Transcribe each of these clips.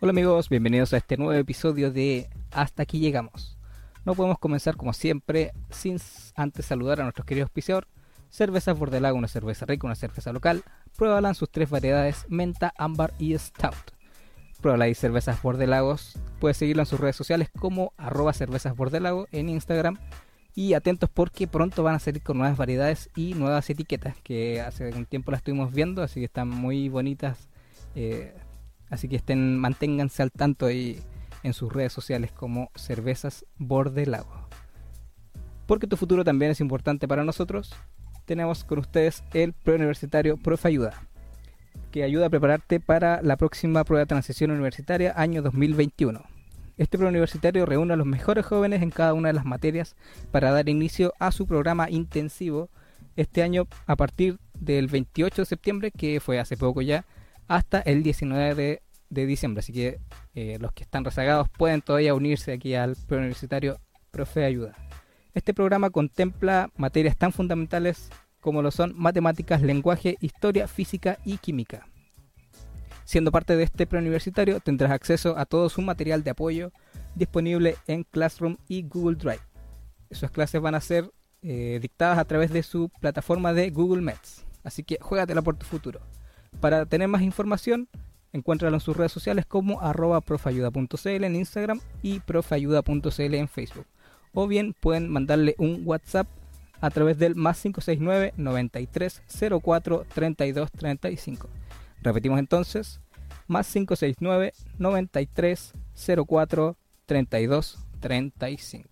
Hola amigos, bienvenidos a este nuevo episodio de Hasta aquí llegamos. No podemos comenzar como siempre sin antes saludar a nuestros queridos auspiciador. Cervezas Bordelago, una cerveza rica, una cerveza local. Pruébala en sus tres variedades, menta, ámbar y stout. Pruébala y cervezas Bordelagos. Puedes seguirlo en sus redes sociales como arroba cervezas en Instagram. Y atentos porque pronto van a salir con nuevas variedades y nuevas etiquetas que hace un tiempo las estuvimos viendo, así que están muy bonitas. Eh, así que estén, manténganse al tanto ahí en sus redes sociales como Cervezas Bordelago. Porque tu futuro también es importante para nosotros, tenemos con ustedes el preuniversitario Profe Ayuda, que ayuda a prepararte para la próxima prueba de transición universitaria año 2021. Este preuniversitario reúne a los mejores jóvenes en cada una de las materias para dar inicio a su programa intensivo este año a partir del 28 de septiembre, que fue hace poco ya, hasta el 19 de, de diciembre. Así que eh, los que están rezagados pueden todavía unirse aquí al preuniversitario Profe Ayuda. Este programa contempla materias tan fundamentales como lo son matemáticas, lenguaje, historia, física y química. Siendo parte de este preuniversitario tendrás acceso a todo su material de apoyo disponible en Classroom y Google Drive. Esas clases van a ser eh, dictadas a través de su plataforma de Google Maps. Así que juégatela por tu futuro. Para tener más información, encuéntralo en sus redes sociales como arroba profayuda.cl en Instagram y profayuda.cl en Facebook. O bien pueden mandarle un WhatsApp a través del más 569 93 04 32 35. Repetimos entonces, más 569 93 04 32 35.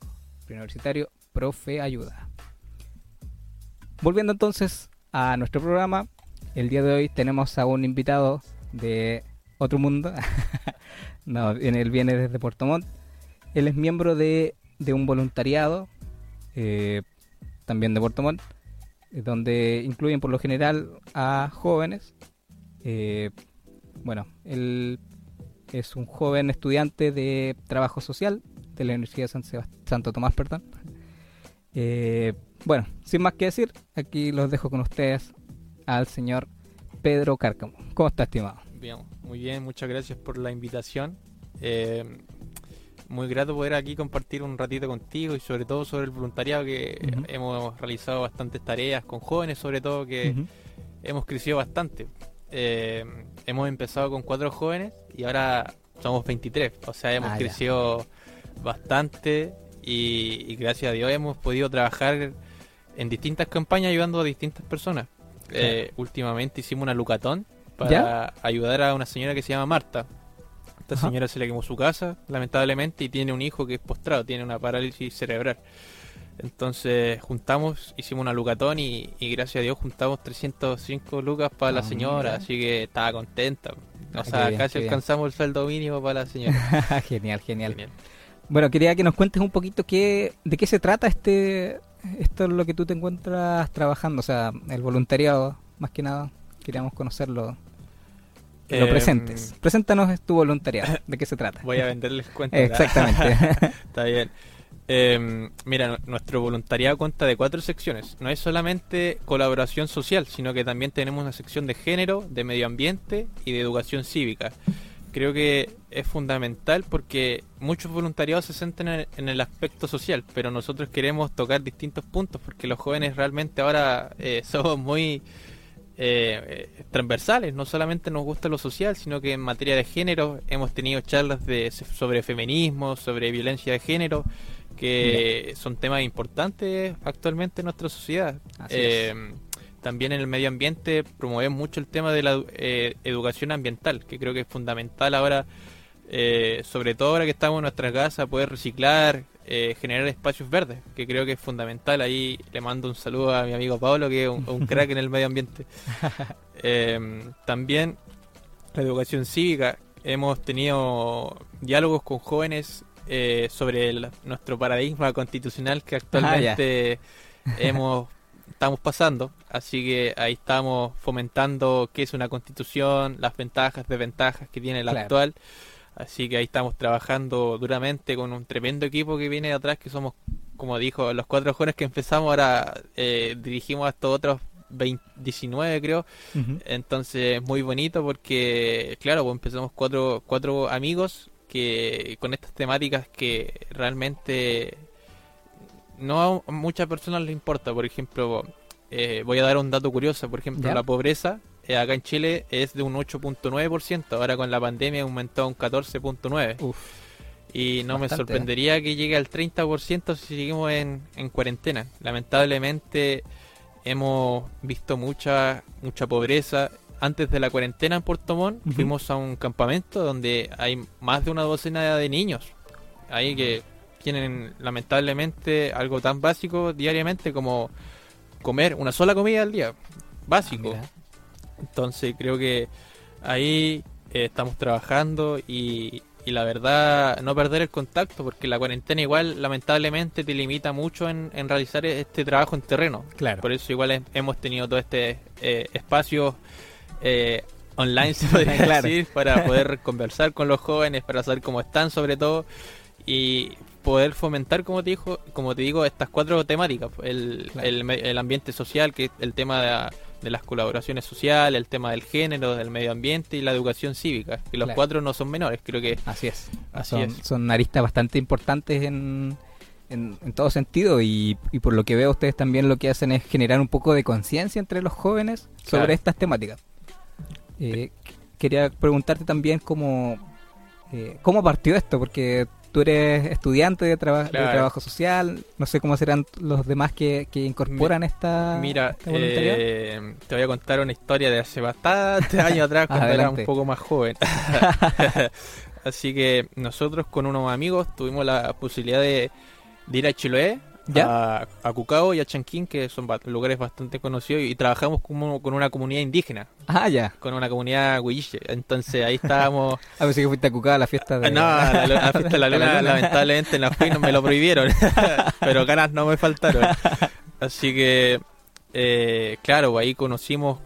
Universitario Profe Ayuda. Volviendo entonces a nuestro programa, el día de hoy tenemos a un invitado de otro mundo. no, él viene desde Puerto Montt. Él es miembro de, un voluntariado, eh, también de Puerto Montt, eh, donde incluyen por lo general a jóvenes eh, bueno, él es un joven estudiante de trabajo social de la Universidad de Santo Tomás, perdón. Bueno, sin más que decir, aquí los dejo con ustedes al señor Pedro Cárcamo. ¿Cómo está, estimado? Bien, muy bien, muchas gracias por la invitación. Eh, muy grato poder aquí compartir un ratito contigo y sobre todo sobre el voluntariado que hemos realizado bastantes tareas con jóvenes, sobre todo que hemos crecido bastante eh, hemos empezado con cuatro jóvenes y ahora somos 23. O sea, hemos ah, crecido bastante y, gracias a Dios hemos podido trabajar en distintas campañas ayudando a distintas personas. Eh, últimamente hicimos una lucatón para ayudar a una señora que se llama Marta. Esta señora se le quemó su casa, lamentablemente, y tiene un hijo que es postrado, tiene una parálisis cerebral. Entonces juntamos, hicimos una lucatón y, gracias a Dios juntamos 305 lucas para la ah, señora, así que estaba contenta. O ah, sea, casi alcanzamos el sueldo mínimo para la señora. genial, genial, Bueno, quería que nos cuentes un poquito qué, de qué se trata este, esto es lo que tú te encuentras trabajando, o sea, el voluntariado, más que nada, queríamos conocerlo. lo em, presentes. Preséntanos tu voluntariado, ¿de qué se trata? Voy a venderles cuenta. Exactamente. Está bien. Eh, mira, nuestro voluntariado cuenta de cuatro secciones. No es solamente colaboración social, sino que también tenemos una sección de género, de medio ambiente y de educación cívica. Creo que es fundamental porque muchos voluntariados se centran en el aspecto social, pero nosotros queremos tocar distintos puntos porque los jóvenes realmente ahora eh, somos muy eh, transversales. No solamente nos gusta lo social, sino que en materia de género hemos tenido charlas de, sobre feminismo, sobre violencia de género que son temas importantes actualmente en nuestra sociedad. Eh, también en el medio ambiente promovemos mucho el tema de la eh, educación ambiental, que creo que es fundamental ahora, eh, sobre todo ahora que estamos en nuestra casa, poder reciclar, generar espacios verdes, que creo que es fundamental. Ahí le mando un saludo a mi amigo Pablo, que es un, crack en el medio ambiente. también la educación cívica. Hemos tenido diálogos con jóvenes eh, sobre nuestro paradigma constitucional que actualmente ah, hemos estamos pasando. Así que ahí estamos fomentando qué es una constitución, las ventajas, desventajas que tiene la actual. Así que ahí estamos trabajando duramente con un tremendo equipo que viene de atrás, que somos, como dijo, los cuatro jóvenes que empezamos, ahora eh, dirigimos a estos otros 2019 creo. Entonces muy bonito porque, claro, pues empezamos cuatro, cuatro amigos que con estas temáticas que realmente no a muchas personas les importa. Por ejemplo, eh, voy a dar un dato curioso. Por ejemplo, la pobreza eh, acá en Chile es de un 8.9%. Ahora con la pandemia aumentó a un 14.9%. Y no me sorprendería que llegue al 30% si seguimos en, en cuarentena. Lamentablemente hemos visto mucha mucha pobreza. Antes de la cuarentena en Puerto Montt fuimos a un campamento donde hay más de una docena de niños. Ahí que tienen lamentablemente algo tan básico diariamente como comer una sola comida al día. Básico. Ah, Entonces creo que ahí eh, estamos trabajando y, y la verdad no perder el contacto porque la cuarentena igual lamentablemente te limita mucho en, realizar este trabajo en terreno. Claro. Por eso igual hemos tenido todo este eh, espacio eh, online, se podría decir, para poder conversar con los jóvenes, para saber cómo están sobre todo y poder fomentar, como te, dijo, como te digo, estas cuatro temáticas. El, el, el ambiente social, que es el tema de de las colaboraciones sociales, el tema del género, del medio ambiente y la educación cívica. Que los cuatro no son menores, creo que. Así es. son, son aristas bastante importantes en, en, todo sentido y, y, por lo que veo ustedes también lo que hacen es generar un poco de conciencia entre los jóvenes sobre estas temáticas. Eh, quería preguntarte también cómo, eh, cómo partió esto, porque tú eres estudiante de, trabajo social, no sé cómo serán los demás que, incorporan esta Mira, eh, te voy a contar una historia de hace bastantes años atrás, cuando era un poco más joven. Así que nosotros con unos amigos tuvimos la posibilidad de, de ir a Chiloé a, a, Cucao y a Chanquín, que son lugares bastante conocidos, y trabajamos como, con una comunidad indígena. Ah, ya. Con una comunidad huilliche. Entonces ahí estábamos. a ver si fuiste a Cucao a la fiesta de. No, la, la fiesta de la luna, lamentablemente no fui, no me lo prohibieron. Pero ganas no me faltaron. Así que, eh, claro, ahí conocimos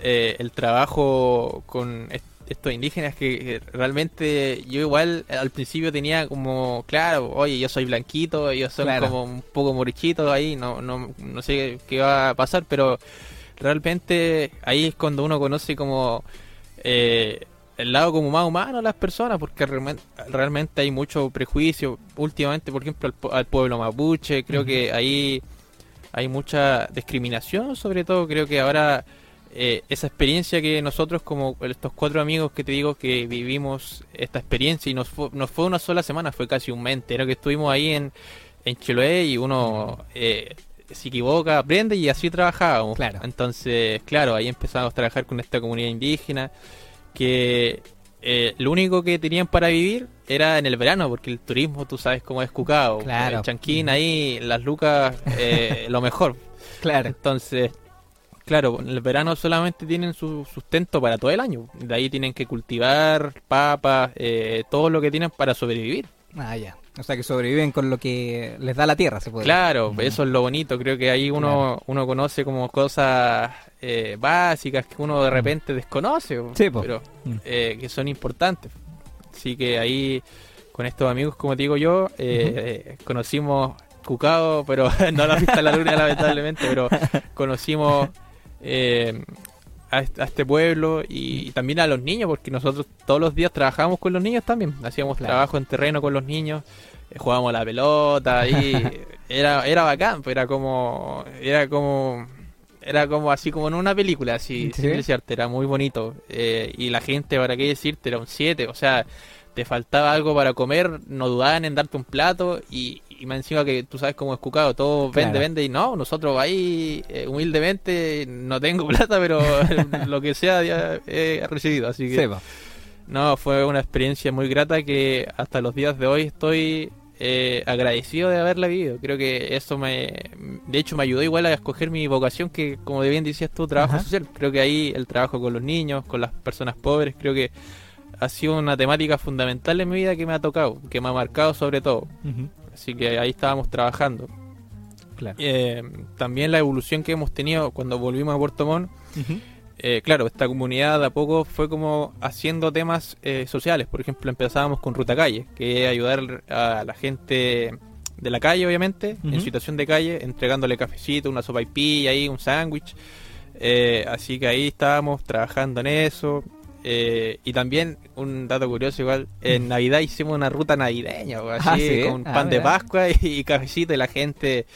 eh, el trabajo con estos indígenas que realmente yo igual al principio tenía como, claro, oye, yo soy blanquito, ellos son como un poco morichitos ahí, no, no, no sé qué va a pasar, pero realmente ahí es cuando uno conoce como eh, el lado como más humano de las personas, porque realmente, hay mucho prejuicio. Últimamente, por ejemplo, al, pueblo mapuche, creo que ahí hay mucha discriminación, sobre todo creo que ahora eh, esa experiencia que nosotros como estos cuatro amigos que te digo que vivimos esta experiencia y nos fue, fue una sola semana, fue casi un mes entero que estuvimos ahí en, en Chiloé y uno eh, se equivoca, aprende y así trabajábamos. Claro. Entonces, claro, ahí empezamos a trabajar con esta comunidad indígena que eh, lo único que tenían para vivir era en el verano, porque el turismo, tú sabes cómo es Cucao. Claro. El chanquín ahí, las lucas, lo mejor. Claro. Entonces, Claro, en el verano solamente tienen su sustento para todo el año. De ahí tienen que cultivar papas, eh, todo lo que tienen para sobrevivir. Ah, ya. O sea que sobreviven con lo que les da la tierra, se puede Claro, eso es lo bonito. Creo que ahí uno, uno conoce como cosas eh, básicas que uno de repente desconoce, pero eh, que son importantes. Así que ahí, con estos amigos, como te digo yo, conocimos Cucao, pero no la vista la luna lamentablemente, pero conocimos eh, a, este pueblo y, también a los niños, porque nosotros todos los días trabajábamos con los niños también, hacíamos trabajo en terreno con los niños, eh, jugábamos la pelota y era, era bacán, pues era como, era como, era como así como en una película, así, ¿Sí? era muy bonito. Eh, y la gente, para qué decirte, era un 7, o sea, te faltaba algo para comer, no dudaban en darte un plato y, y me encima que tú sabes cómo es Cucado, todo vende, vende y no, nosotros ahí eh, humildemente no tengo plata, pero lo que sea ya he recibido, así que no, fue una experiencia muy grata que hasta los días de hoy estoy eh, agradecido de haberla vivido. Creo que eso me, de hecho me ayudó igual a escoger mi vocación que como bien decías tú, trabajo social. Creo que ahí el trabajo con los niños, con las personas pobres, creo que ha sido una temática fundamental en mi vida que me ha tocado, que me ha marcado sobre todo. Así que ahí estábamos trabajando. Eh, también la evolución que hemos tenido cuando volvimos a Puerto Montt. Eh, claro, esta comunidad de a poco fue como haciendo temas eh, sociales. Por ejemplo, empezábamos con Ruta Calle, que es ayudar a la gente de la calle, obviamente, en situación de calle, entregándole cafecito, una sopa y pilla, ahí, un sándwich. Eh, así que ahí estábamos trabajando en eso. Eh, y también un dato curioso igual, en Navidad hicimos una ruta navideña, o así, Ah, ¿sí? con Ah, pan de. Pascua y, y cafecito y la gente,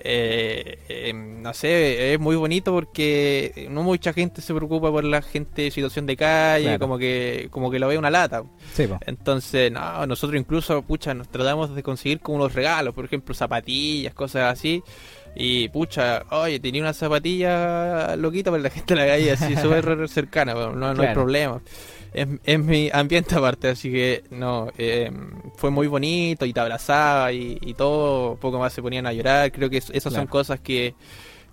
eh, eh, no sé, es muy bonito porque no mucha gente se preocupa por la gente en situación de calle, Claro. como que como que lo ve una lata. Sí. Entonces, no, nosotros incluso, pucha, nos tratamos de conseguir como unos regalos, por ejemplo, zapatillas, cosas así. Y pucha, oye, tenía una zapatilla loquita para la gente en la calle, así súper cercana, no, no hay problema. Es, es mi ambiente aparte, así que no, eh, fue muy bonito y te abrazaba y, y todo, poco más se ponían a llorar. Creo que es- esas son cosas que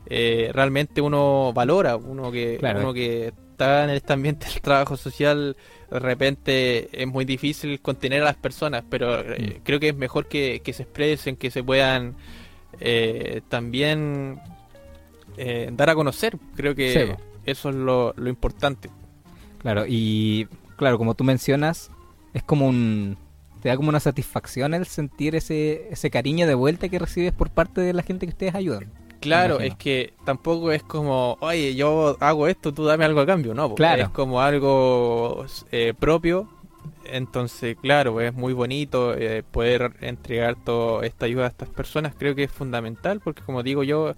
eh, realmente uno valora, uno que, Claro. uno que está en este ambiente del trabajo social de repente es muy difícil contener a las personas, pero eh, Mm. creo que es mejor que, que se expresen, que se puedan eh, también eh, dar a conocer. Creo que eso es lo, lo importante. Claro, y claro, como tú mencionas, es como un... Te da como una satisfacción el sentir ese, ese cariño de vuelta que recibes por parte de la gente que ustedes ayudan. Claro, es que tampoco es como, oye, yo hago esto, tú dame algo a cambio, no. Claro. es como algo eh, propio. Entonces, claro, es muy bonito eh, poder entregar toda esta ayuda a estas personas. Creo que es fundamental porque, como digo yo,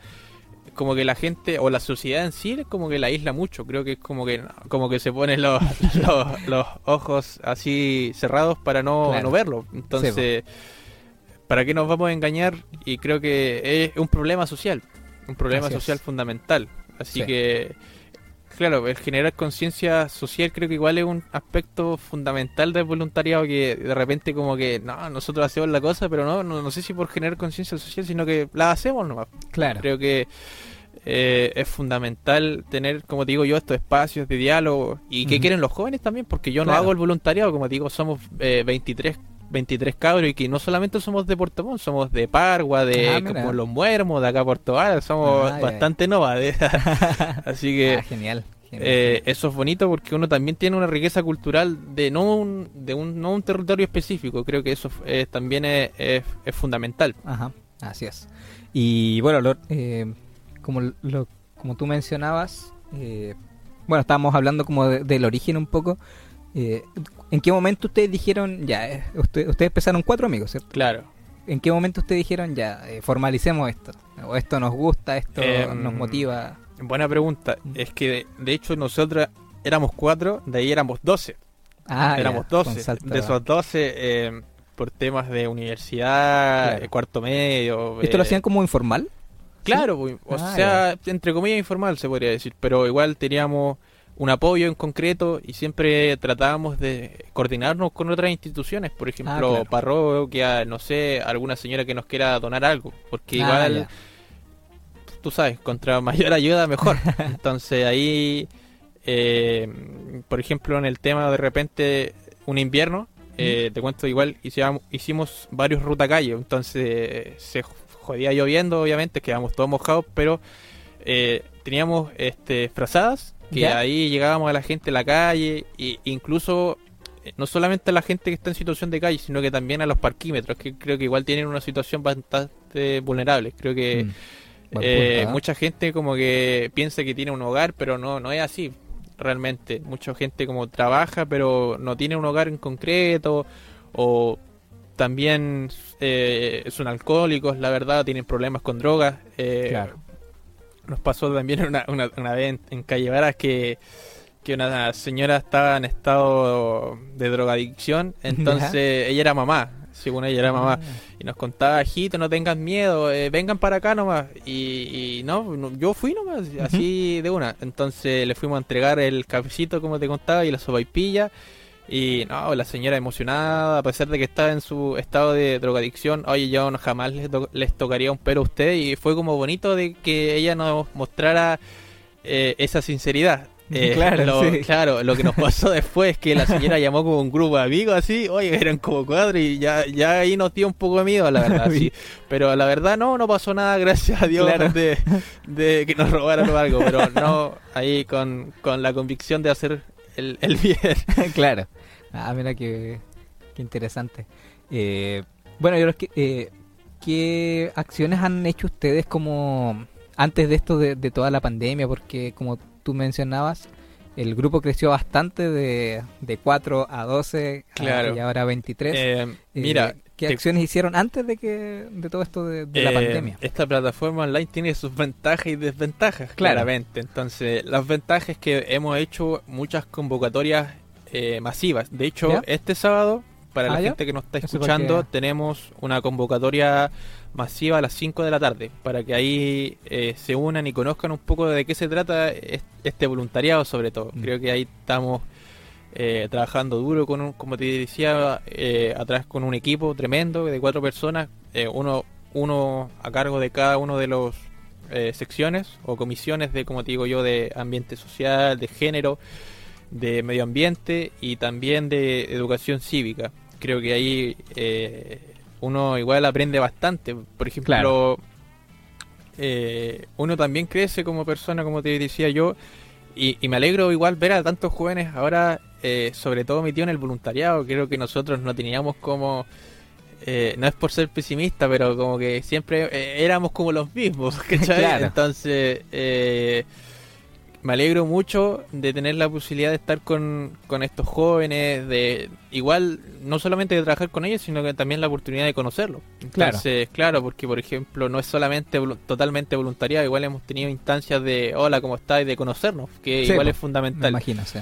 como que la gente o la sociedad en sí es como que la isla mucho. Creo que es como que como que se ponen los, los, los ojos así cerrados para no, Claro. no verlo. Entonces, ¿para qué nos vamos a engañar? Y creo que es un problema social, un problema social fundamental. Así Sí. que, claro, el generar conciencia social creo que igual es un aspecto fundamental del voluntariado que de repente como que, no, nosotros hacemos la cosa, pero no, no, no sé si por generar conciencia social, sino que la hacemos nomás. Claro. Creo que eh, es fundamental tener, como te digo yo, estos espacios de diálogo y que quieren los jóvenes también, porque yo no Claro. hago el voluntariado, como te digo, somos eh, 23 23 cabros y que no solamente somos de Puerto Montt, somos de Pargua, de Ah, como Los Muermos, de acá a Puerto Varas, somos Ah, bastante nómades. Así que Ah, genial. genial. eh, eso es bonito porque uno también tiene una riqueza cultural de no un, de un, no un territorio específico. Creo que eso también es, es- es fundamental. Ajá, así es. Y bueno, lo- eh, como, lo, como tú mencionabas, eh, bueno, estábamos hablando como de- del origen un poco. Eh, ¿En qué momento ustedes dijeron, ya, eh, usted- ustedes empezaron cuatro amigos, ¿cierto? Claro. ¿En qué momento ustedes dijeron, ya, eh, formalicemos esto? O esto nos gusta, esto Em, nos motiva. Buena pregunta. Mm. Es que de, de hecho nosotros éramos cuatro, de ahí éramos 12. Ah, éramos con 12. salto. De esos 12, eh, por temas de universidad, Claro. cuarto medio. ¿Esto lo hacían como informal? Claro, pues, o Ah, sea, entre comillas informal se podría decir, pero igual teníamos un apoyo en concreto y siempre tratábamos de coordinarnos con otras instituciones, por ejemplo, Ah, claro. parroquia, no sé, alguna señora que nos quiera donar algo, porque Ah, igual, ya. tú sabes, contra mayor ayuda mejor. Entonces ahí, eh, por ejemplo, en el tema de repente un invierno, eh, te cuento igual, hicimos, hicimos varios ruta calle, entonces se jodía lloviendo, obviamente, quedamos todos mojados, pero eh, teníamos este frazadas que ¿Ya? ahí llegábamos a la gente en la calle e incluso eh, no solamente a la gente que está en situación de calle, sino que también a los parquímetros, que creo que igual tienen una situación bastante vulnerable. Creo que Mm, eh, punto, ¿ah? mucha gente como que piensa que tiene un hogar, pero no, no es así realmente. Mucha gente como trabaja, pero no tiene un hogar en concreto, o también eh, son alcohólicos, la verdad, tienen problemas con drogas. eh, Claro. Nos pasó también una, una, una vez en, en Calle Varas que, que una señora estaba en estado de drogadicción, entonces ella era mamá, según ella era mamá. Y nos contaba, hijito, no tengan miedo, eh, vengan para acá nomás. Y, y no, no, yo fui nomás, así de una. Entonces le fuimos a entregar el cafecito, como te contaba, y la sopaipilla. Y no, la señora emocionada, a pesar de que estaba en su estado de drogadicción, oye, yo no, jamás les, to- les tocaría un pelo a usted. Y fue como bonito de que ella nos mostrara eh, esa sinceridad. Eh, Claro, lo, sí. claro, lo que nos pasó después es que la señora llamó como un grupo de amigos así, oye, eran como cuatro y ya, ya ahí nos dio un poco de miedo, la verdad, sí. Pero la verdad no, no pasó nada, gracias a Dios, Claro. de, de que nos robaran o algo, pero no, ahí con, con la convicción de hacer el, el bien. claro. Ah, mira qué, qué interesante. Eh, bueno, yo creo que, eh, ¿qué acciones han hecho ustedes como antes de esto de, de toda la pandemia, porque como tú mencionabas, el grupo creció bastante de, de 4 a 12 a- Claro. y ahora 23. Eh, Eh, mira, ¿qué acciones hicieron antes de que de todo esto de, de la Eh, pandemia? Esta plataforma online tiene sus ventajas y desventajas, Claro. claramente. Entonces, las ventajas es que hemos hecho muchas convocatorias eh, masivas. De hecho, ¿Ya? este sábado, para Ah, la ¿ya? gente que nos está escuchando, porque- tenemos una convocatoria masiva a las 5 de la tarde, para que ahí eh, se unan y conozcan un poco de qué se trata es- este voluntariado, sobre todo. Mm. Creo que ahí estamos eh, trabajando duro con un, como te decía, eh, atrás con un equipo tremendo de cuatro personas, eh, uno, uno a cargo de cada uno de los eh, secciones o comisiones de, como te digo yo, de ambiente social, de género, de medio ambiente y también de educación cívica. Creo que ahí eh, uno igual aprende bastante. Por ejemplo, Claro. eh, uno también crece como persona, como te decía yo, y, y me alegro igual ver a tantos jóvenes ahora, eh, sobre todo metido en el voluntariado. Creo que nosotros no teníamos como, eh, no es por ser pesimista, pero como que siempre eh, éramos como los mismos, ¿cachai? Claro. Entonces, eh, me alegro mucho de tener la posibilidad de estar con, con estos jóvenes, de igual, no solamente de trabajar con ellos, sino que también la oportunidad de conocerlos. Claro. Entonces, claro, porque por ejemplo no es solamente totalmente voluntariado, igual hemos tenido instancias de hola, ¿cómo estás? y de conocernos, que Sí, igual es Me fundamental. imagino, sí.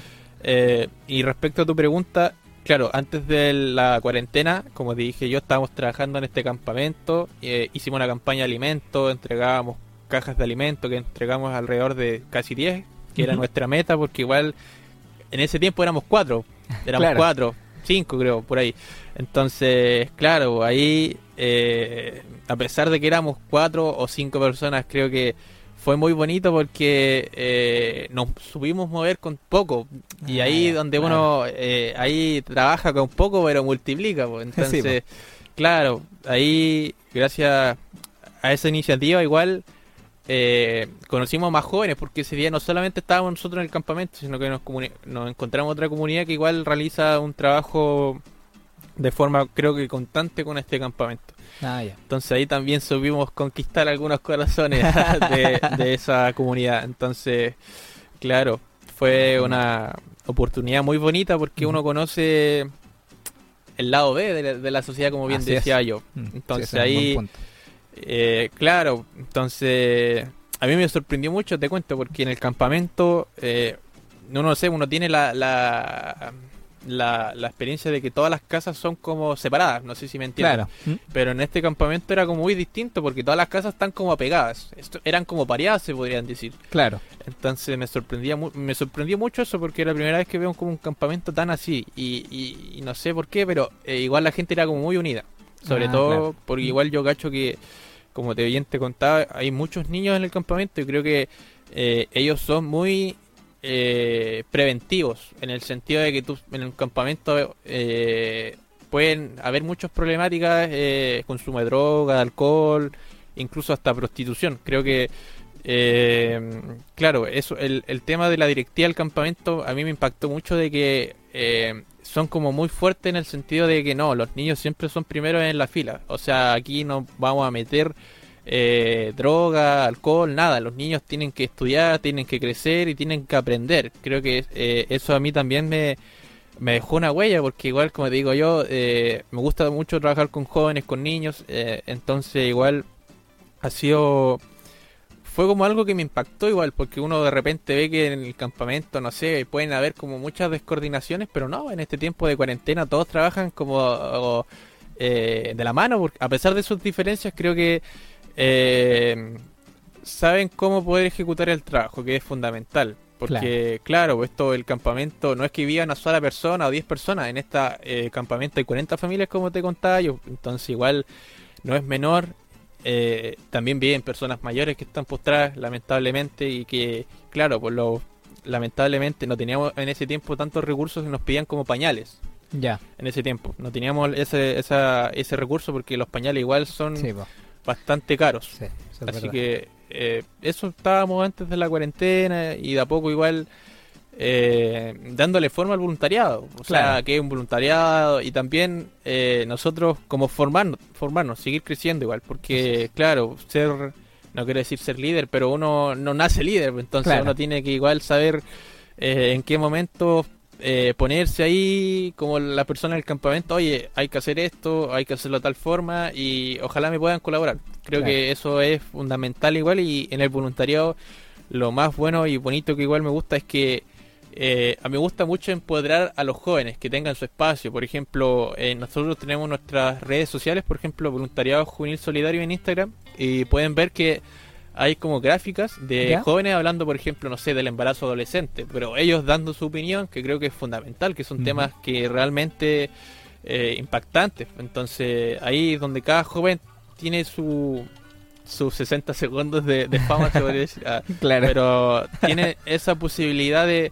Eh, y respecto a tu pregunta, claro, antes de la cuarentena, como te dije yo, estábamos trabajando en este campamento, eh, hicimos una campaña de alimentos, entregábamos cajas de alimentos que entregamos alrededor de casi 10, que era nuestra meta, porque igual en ese tiempo éramos cuatro, éramos Claro. cuatro, cinco creo, por ahí. Entonces, claro, ahí, eh, a pesar de que éramos cuatro o cinco personas, creo que fue muy bonito porque eh, nos supimos mover con poco. Y Ah, ahí donde uno eh, ahí trabaja con poco pero multiplica pues. entonces claro ahí gracias a esa iniciativa igual eh, conocimos más jóvenes porque ese día no solamente estábamos nosotros en el campamento sino que nos, nos encontramos otra comunidad que igual realiza un trabajo de forma creo que constante con este campamento Ah, entonces ahí también supimos conquistar algunos corazones de, de esa comunidad. Entonces, claro, fue una oportunidad muy bonita porque uno conoce el lado B de la, de la sociedad, como bien Así es. decía yo. Mm, sí, Entonces ahí, eh, claro, entonces a mí me sorprendió mucho, te cuento, porque en el campamento, eh, no no sé, uno tiene la, la, la, la experiencia de que todas las casas son como separadas, no sé si me entiendes. Claro. Mm, Pero en este campamento era como muy distinto porque todas las casas están como apegadas. Esto, eran como pareadas, se podrían decir. Claro. Entonces me sorprendía me sorprendió mucho eso porque era la primera vez que veo como un campamento tan así. Y, y- y no sé por qué, pero eh, igual la gente era como muy unida. Sobre Ah, todo claro. porque igual yo cacho que, como te bien te contaba, hay muchos niños en el campamento y creo que eh, ellos son muy eh, preventivos en el sentido de que tú en el campamento eh, pueden haber muchas problemáticas, eh, consumo de droga, alcohol, incluso hasta prostitución. Creo que, eh, claro, eso, el, el tema de la directiva del campamento a mí me impactó mucho de que eh, son como muy fuertes en el sentido de que no, los niños siempre son primeros en la fila. O sea, aquí no vamos a meter eh, droga, alcohol, nada. Los niños tienen que estudiar, tienen que crecer y tienen que aprender. Creo que eh, eso a mí también me, dejó una huella porque igual, como te digo yo, eh, me gusta mucho trabajar con jóvenes, con niños. eh, entonces igual ha sido... Fue como algo que me impactó igual, porque uno de repente ve que en el campamento, no sé, pueden haber como muchas descoordinaciones, pero no, en este tiempo de cuarentena todos trabajan como o, eh, de la mano, porque a pesar de sus diferencias creo que eh, saben cómo poder ejecutar el trabajo, que es fundamental. Porque, claro, esto, el campamento, no es que viva una sola persona o 10 personas. En este campamento hay 40 familias, como te contaba yo. Entonces, igual no es menor. Eh, también viven personas mayores que están postradas, lamentablemente, y que, claro, por lo lamentablemente no teníamos en ese tiempo tantos recursos que nos pedían como pañales. Ya. En ese tiempo. No teníamos ese, esa, ese recurso porque los pañales igual son Sí. Bastante caros. Sí, eso es Así verdad. que eh, eso estábamos antes de la cuarentena y de a poco igual eh, dándole forma al voluntariado. O sea, que es un voluntariado y también eh, nosotros como formarnos, formarnos, seguir creciendo igual. Porque, claro, ser no quiero decir ser líder, pero uno no nace líder, entonces Claro. uno tiene que igual saber eh, en qué momento eh, ponerse ahí como la persona del campamento, oye, hay que hacer esto, hay que hacerlo de tal forma y ojalá me puedan colaborar. Creo Claro. que eso es fundamental igual y en el voluntariado lo más bueno y bonito que igual me gusta es que eh, a mí me gusta mucho empoderar a los jóvenes que tengan su espacio. Por ejemplo, eh, nosotros tenemos nuestras redes sociales, por ejemplo, Voluntariado Juvenil Solidario en Instagram, y pueden ver que hay como gráficas de ¿Ya? jóvenes hablando, por ejemplo, no sé, del embarazo adolescente, pero ellos dando su opinión, que creo que es fundamental, que son temas que realmente eh, impactantes. Entonces, ahí es donde cada joven tiene su sus 60 segundos de, de fama, se podría decir. Ah, Claro. pero tiene esa posibilidad de,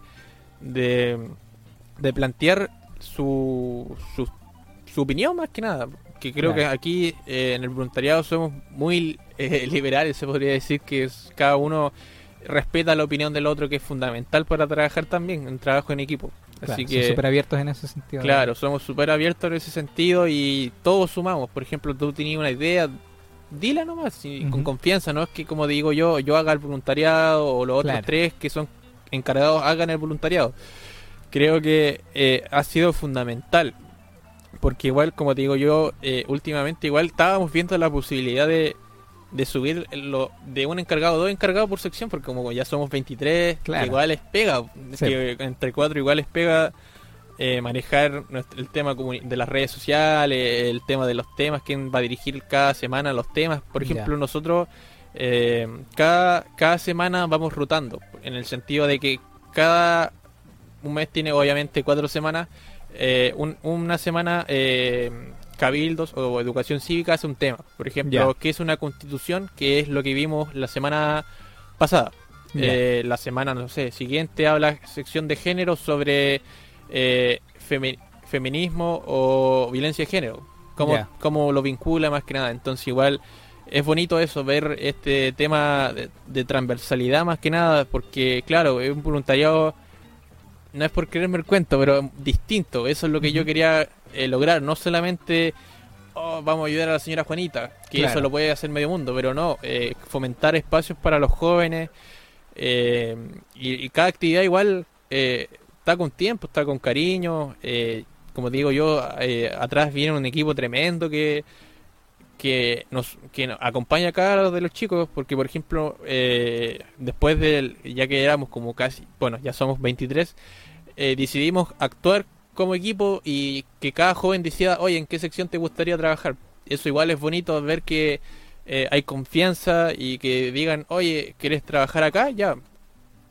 de, de plantear su, su, su opinión más que nada. Que creo Claro. que aquí eh, en el voluntariado somos muy eh, liberales, se podría decir que es- cada uno respeta la opinión del otro, que es fundamental para trabajar también, en trabajo en equipo. Claro, Así son que, súper abiertos en ese sentido. claro, somos súper abiertos en ese sentido y todos sumamos. Por ejemplo, tú tenías una idea, dila nomás, y con confianza, no es que como digo yo, yo haga el voluntariado o los otros tres que son encargados hagan el voluntariado. Creo que eh, ha sido fundamental, porque igual, como te digo yo, eh, últimamente igual estábamos viendo la posibilidad de, de subir lo, de un encargado, dos encargados por sección, porque como ya somos 23, Claro. que igual es pega, Sí. que entre cuatro igual es pega eh, manejar nuestro- el tema de las redes sociales, el tema de los temas, quién va a dirigir cada semana los temas. Por Ya. ejemplo, nosotros eh, cada, cada semana vamos rotando, en el sentido de que cada un mes tiene obviamente cuatro semanas, eh, un- una semana eh, cabildos o educación cívica hace un tema. Por ejemplo, Ya. ¿qué es una constitución? Que es lo que vimos la semana pasada. Eh, la semana, no sé, siguiente habla sección de género sobre eh, femi- feminismo o violencia de género. Cómo, cómo lo vincula más que nada. Entonces igual es bonito eso, ver este tema de, de transversalidad más que nada, porque claro, es un voluntariado, no es por quererme el cuento, pero distinto. Eso es lo que yo quería eh, lograr, no solamente... "Oh, vamos a ayudar a la señora Juanita, que Claro. eso lo puede hacer medio mundo, pero no, eh, fomentar espacios para los jóvenes, eh, y, y cada actividad igual eh, está con tiempo, está con cariño. eh, como digo yo, eh, atrás viene un equipo tremendo que que nos que nos acompaña a cada uno de los chicos porque por ejemplo eh, después del ya que éramos como casi bueno ya somos 23 eh, decidimos actuar como equipo y que cada joven decida oye en qué sección te gustaría trabajar eso igual es bonito ver que eh, hay confianza y que digan oye quieres trabajar acá ya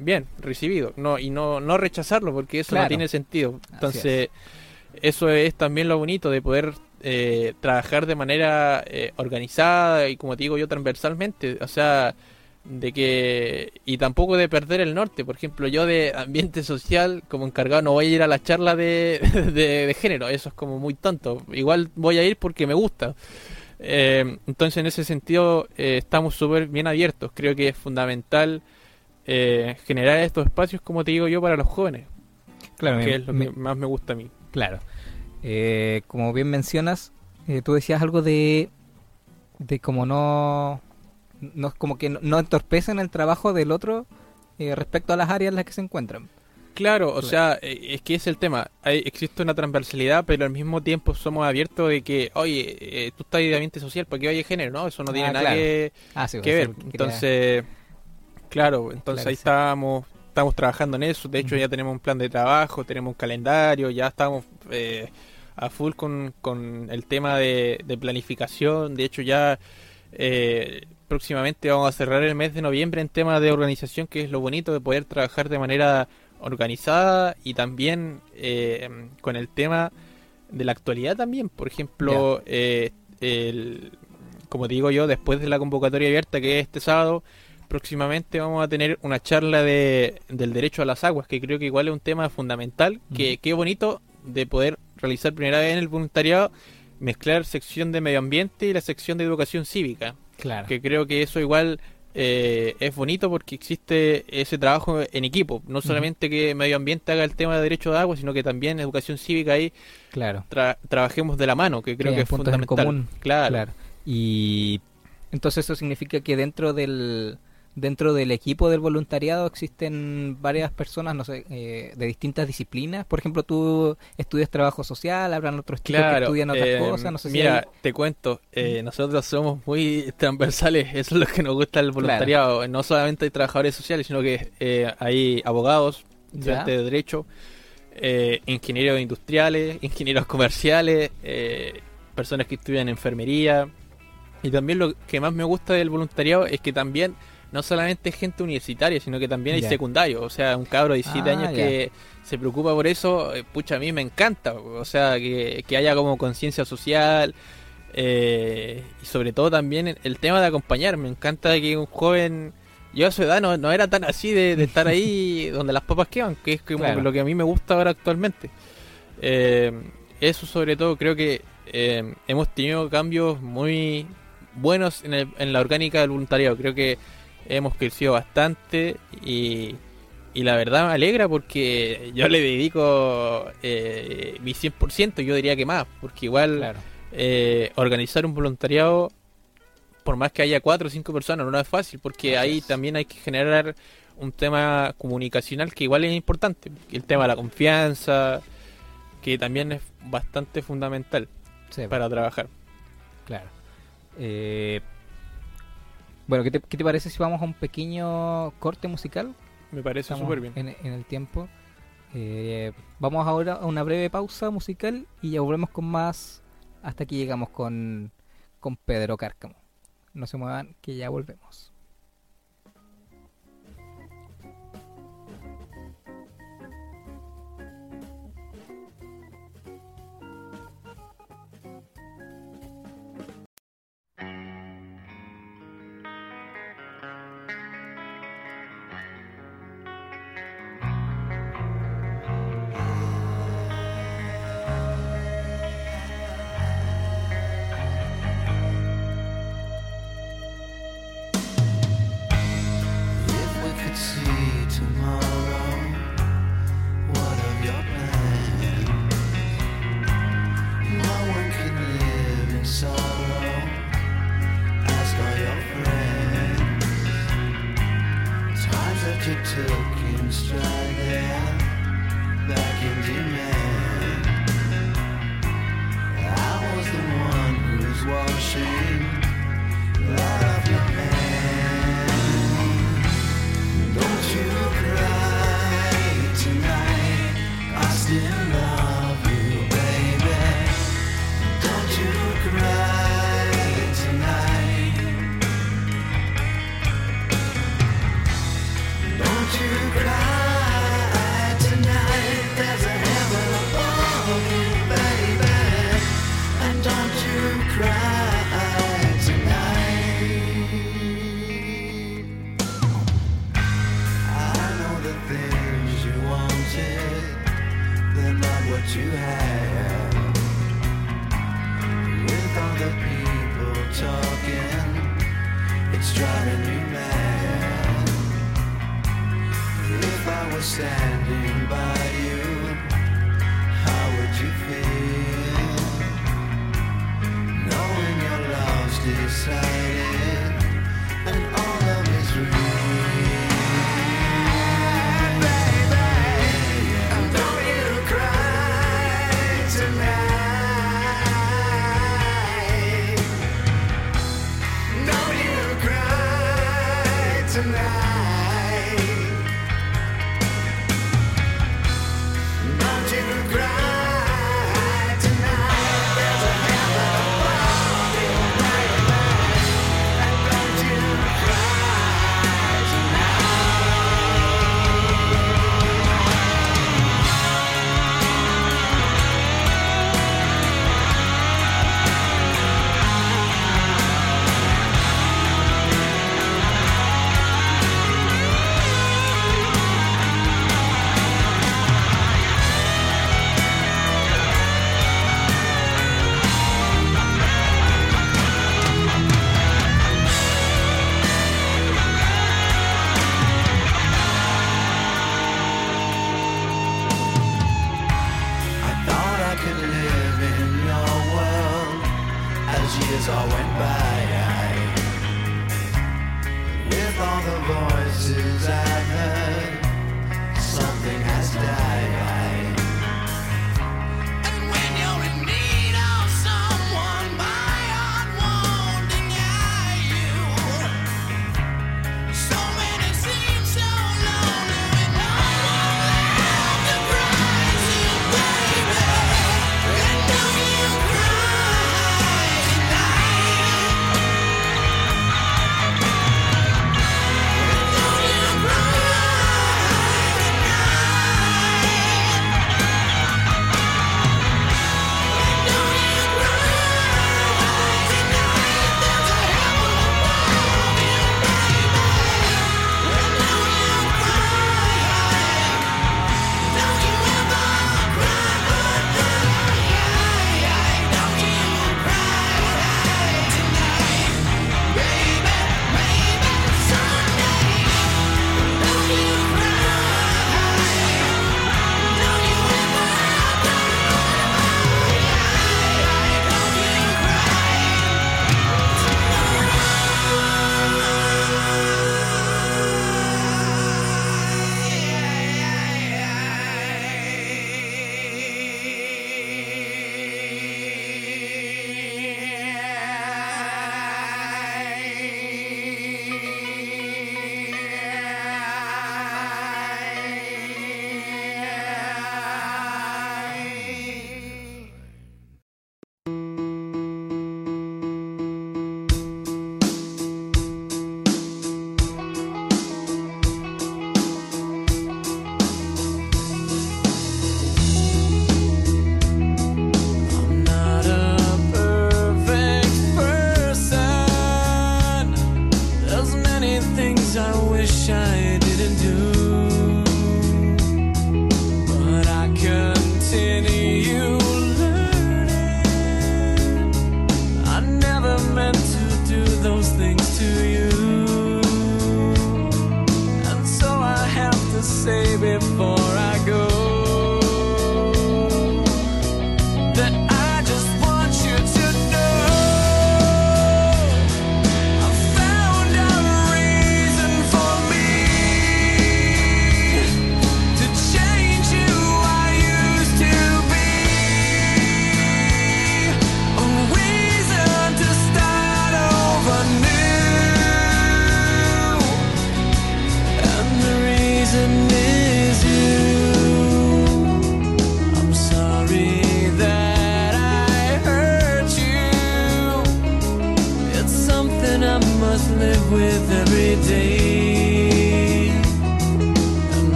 bien recibido. No y no no rechazarlo porque eso Claro. no tiene sentido. Entonces eso es también lo bonito de poder eh, trabajar de manera eh, organizada y como te digo yo transversalmente. O sea de que y tampoco de perder el norte. Por ejemplo yo de ambiente social como encargado no voy a ir a la charla de, de, de género. Eso es como muy tonto. Igual voy a ir porque me gusta. Eh, entonces en ese sentido eh, estamos súper bien abiertos. Creo que es fundamental eh, generar estos espacios como te digo yo para los jóvenes Claro, que me- es lo me- que más me gusta a mí. Claro. Eh, como bien mencionas, eh, tú decías algo de, de como no, no como que no, no entorpecen el trabajo del otro eh, respecto a las áreas en las que se encuentran. Claro, o sea, eh, es que es el tema. Hay, existe una transversalidad, pero al mismo tiempo somos abiertos de que, oye, eh, tú estás de ambiente social, ¿para qué oye género? No, eso no tiene Ah, nada claro. que, Ah, sí, que eso ver. quería- Entonces, claro, entonces Claro, ahí sí. estábamos, estamos trabajando en eso. De hecho, ya tenemos un plan de trabajo, tenemos un calendario, ya estamos eh, a full con, con el tema de, de planificación. De hecho, ya eh, próximamente vamos a cerrar el mes de noviembre en tema de organización, que es lo bonito de poder trabajar de manera organizada y también eh, con el tema de la actualidad también. Por ejemplo, eh, el, como digo yo, después de la convocatoria abierta que es este sábado, próximamente vamos a tener una charla de, del derecho a las aguas, que creo que igual es un tema fundamental, que qué bonito de poder realizar primera vez en el voluntariado, mezclar sección de medio ambiente y la sección de educación cívica, Claro. que creo que eso igual eh, es bonito porque existe ese trabajo en equipo, no solamente que medio ambiente haga el tema de derecho de agua, sino que también educación cívica ahí Claro. tra- trabajemos de la mano, que creo Que es fundamental. común. Claro. Claro. Y Entonces eso significa que dentro del dentro del equipo del voluntariado existen varias personas, no sé, eh, de distintas disciplinas. Por ejemplo, tú estudias trabajo social, habrán otros chicos que estudian otras eh, cosas. No sé mira, te cuento, eh, nosotros somos muy transversales, eso es lo que nos gusta el voluntariado. No solamente hay trabajadores sociales, sino que eh, hay abogados, estudiantes de derecho, ingenieros industriales, ingenieros comerciales, personas que estudian enfermería. Y también lo que más me gusta del voluntariado es que también no solamente gente universitaria, sino que también hay secundarios. O sea, un cabro de 17 ah, años que se preocupa por eso, eh, pucha, a mí me encanta. O sea, que, haya como conciencia social. Eh, y sobre todo también el, tema de acompañar. Me encanta que un joven. Yo a su edad no, no era tan así de, estar ahí donde las papas quedan, que es como lo que a mí me gusta ahora actualmente. Eh, eso sobre todo creo que hemos tenido cambios muy buenos en, el, en la orgánica del voluntariado. Creo que hemos crecido bastante y, y la verdad me alegra porque yo le dedico eh, mi 100%, yo diría que más, porque igual eh, organizar un voluntariado, por más que haya cuatro o cinco personas, no es fácil, porque ahí también hay que generar un tema comunicacional que igual es importante, el tema de la confianza, que también es bastante fundamental para trabajar. Claro. Eh, bueno, ¿qué te, ¿qué te, parece si vamos a un pequeño corte musical? Me parece súper bien. En, en, el tiempo. Eh, vamos ahora a una breve pausa musical y ya volvemos con más hasta que llegamos con, con Pedro Cárcamo. No se muevan, que ya volvemos.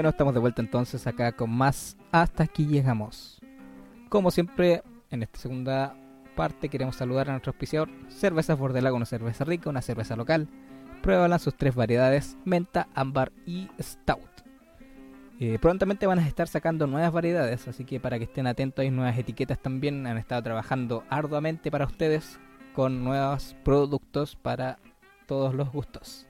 Bueno, estamos de vuelta entonces acá con más Hasta aquí llegamos. Como siempre, en esta segunda parte queremos saludar a nuestro auspiciador Cervezas Bordelago, una cerveza rica, una cerveza local. Pruébala sus tres variedades, menta, ámbar y stout. Eh, prontamente van a estar sacando nuevas variedades, así que para que estén atentos hay nuevas etiquetas también. Han estado trabajando arduamente para ustedes con nuevos productos para todos los gustos.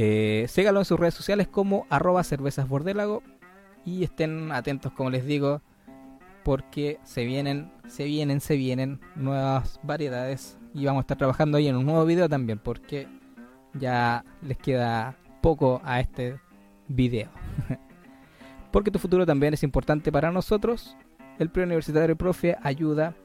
Eh, en sus redes sociales como arroba cervezas bordelago y estén atentos como les digo porque se vienen, se vienen, se vienen nuevas variedades y vamos a estar trabajando ahí en un nuevo video también porque ya les queda poco a este video. porque tu futuro también es importante para nosotros. El preuniversitario profe ayuda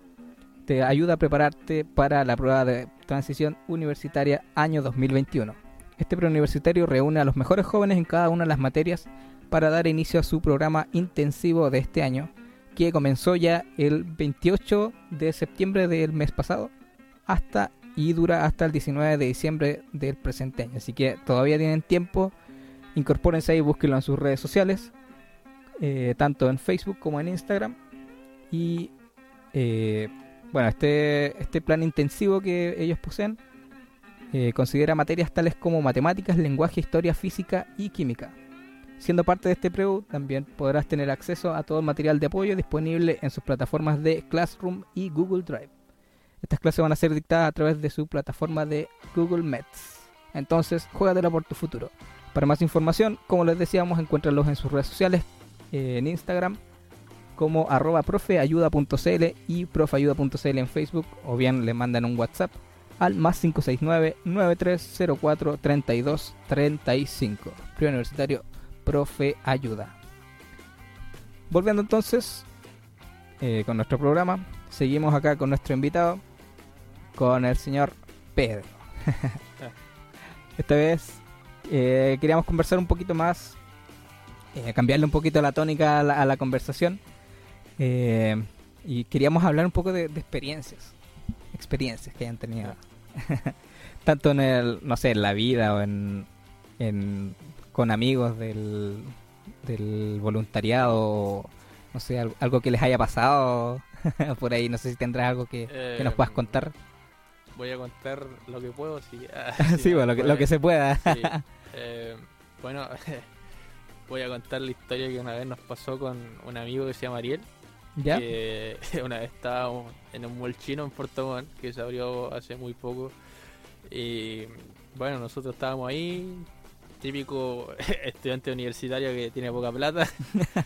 te ayuda a prepararte para la prueba de transición universitaria año 2021. Este preuniversitario reúne a los mejores jóvenes en cada una de las materias para dar inicio a su programa intensivo de este año, que comenzó ya el 28 de septiembre del mes pasado hasta y dura hasta el 19 de diciembre del presente año. Así que todavía tienen tiempo, incorpórense ahí, búsquenlo en sus redes sociales, eh, tanto en Facebook como en Instagram. Y eh, bueno, este, este plan intensivo que ellos poseen eh, considera materias tales como matemáticas, lenguaje, historia, física y química. Siendo parte de este preu, también podrás tener acceso a todo el material de apoyo disponible en sus plataformas de Classroom y Google Drive. Estas clases van a ser dictadas a través de su plataforma de Google Maps. Entonces, juégatela por tu futuro. Para más información, como les decíamos, encuéntralos en sus redes sociales, eh, en Instagram, como arroba profeayuda.cl y profeayuda.cl en Facebook o bien le mandan un WhatsApp al más 569 9304 3235 Primer Universitario Profe Ayuda. Volviendo entonces eh, con nuestro programa, seguimos acá con nuestro invitado, con el señor Pedro. Esta vez eh, queríamos conversar un poquito más, eh, cambiarle un poquito la tónica a la, conversación y queríamos hablar un poco de experiencias, experiencias que hayan tenido, tanto en el, no sé, en la vida o en, en con amigos del, del voluntariado, no sé, algo, algo que les haya pasado por ahí, no sé si tendrás algo que, que nos puedas Em, contar. Voy a contar lo que puedo, sí. Sí, bueno, lo que, lo que se pueda. Sí. Eh, bueno, voy a contar la historia que una vez nos pasó con un amigo que se llama Ariel. ¿Ya? Que una vez estábamos en un mall chino en Puerto Montt, que se abrió hace muy poco. Y bueno, nosotros estábamos ahí, típico estudiante universitario que tiene poca plata.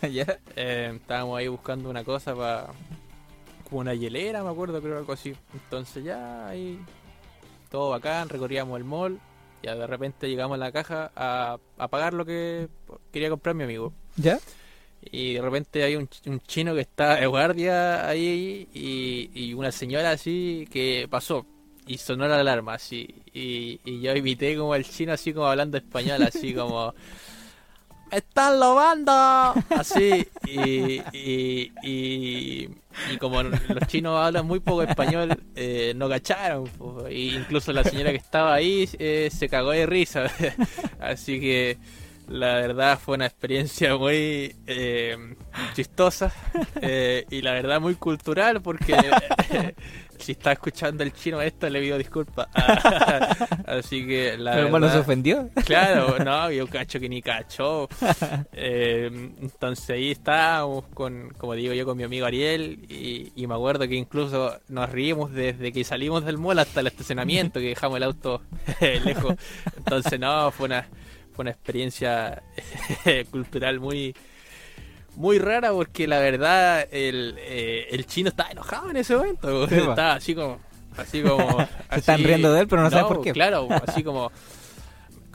¿Ya? Eh, estábamos ahí buscando una cosa para. como una hielera, me acuerdo, creo algo así. Entonces ya ahí. todo bacán, recorríamos el mall. Ya de repente llegamos a la caja a, a pagar lo que quería comprar mi amigo. ¿Ya? Y de repente hay un, un chino que está de guardia ahí y, y una señora así que pasó y sonó la alarma así. Y, y yo imité como el chino así como hablando español, así como... ¡Me están robando! Así. Y, y, y, y como los chinos hablan muy poco español, eh, no cacharon. po. Y incluso la señora que estaba ahí eh, se cagó de risa. Así que la verdad fue una experiencia muy eh, chistosa eh, y la verdad muy cultural porque eh, si está escuchando el chino esto le pido disculpas. Así que la ¿Tu hermano se verdad- ofendió? Claro, no, yo cacho que ni cacho. Eh, entonces ahí estábamos con, como digo yo, con mi amigo Ariel y, y me acuerdo que incluso nos rimos desde que salimos del mall hasta el estacionamiento, que dejamos el auto lejos. Entonces no, fue una, fue una experiencia cultural muy muy rara porque la verdad el, eh, el chino estaba enojado en ese momento. Sí, pa. estaba así como... Así como Se están riendo de él, pero no saben por qué. Claro, así como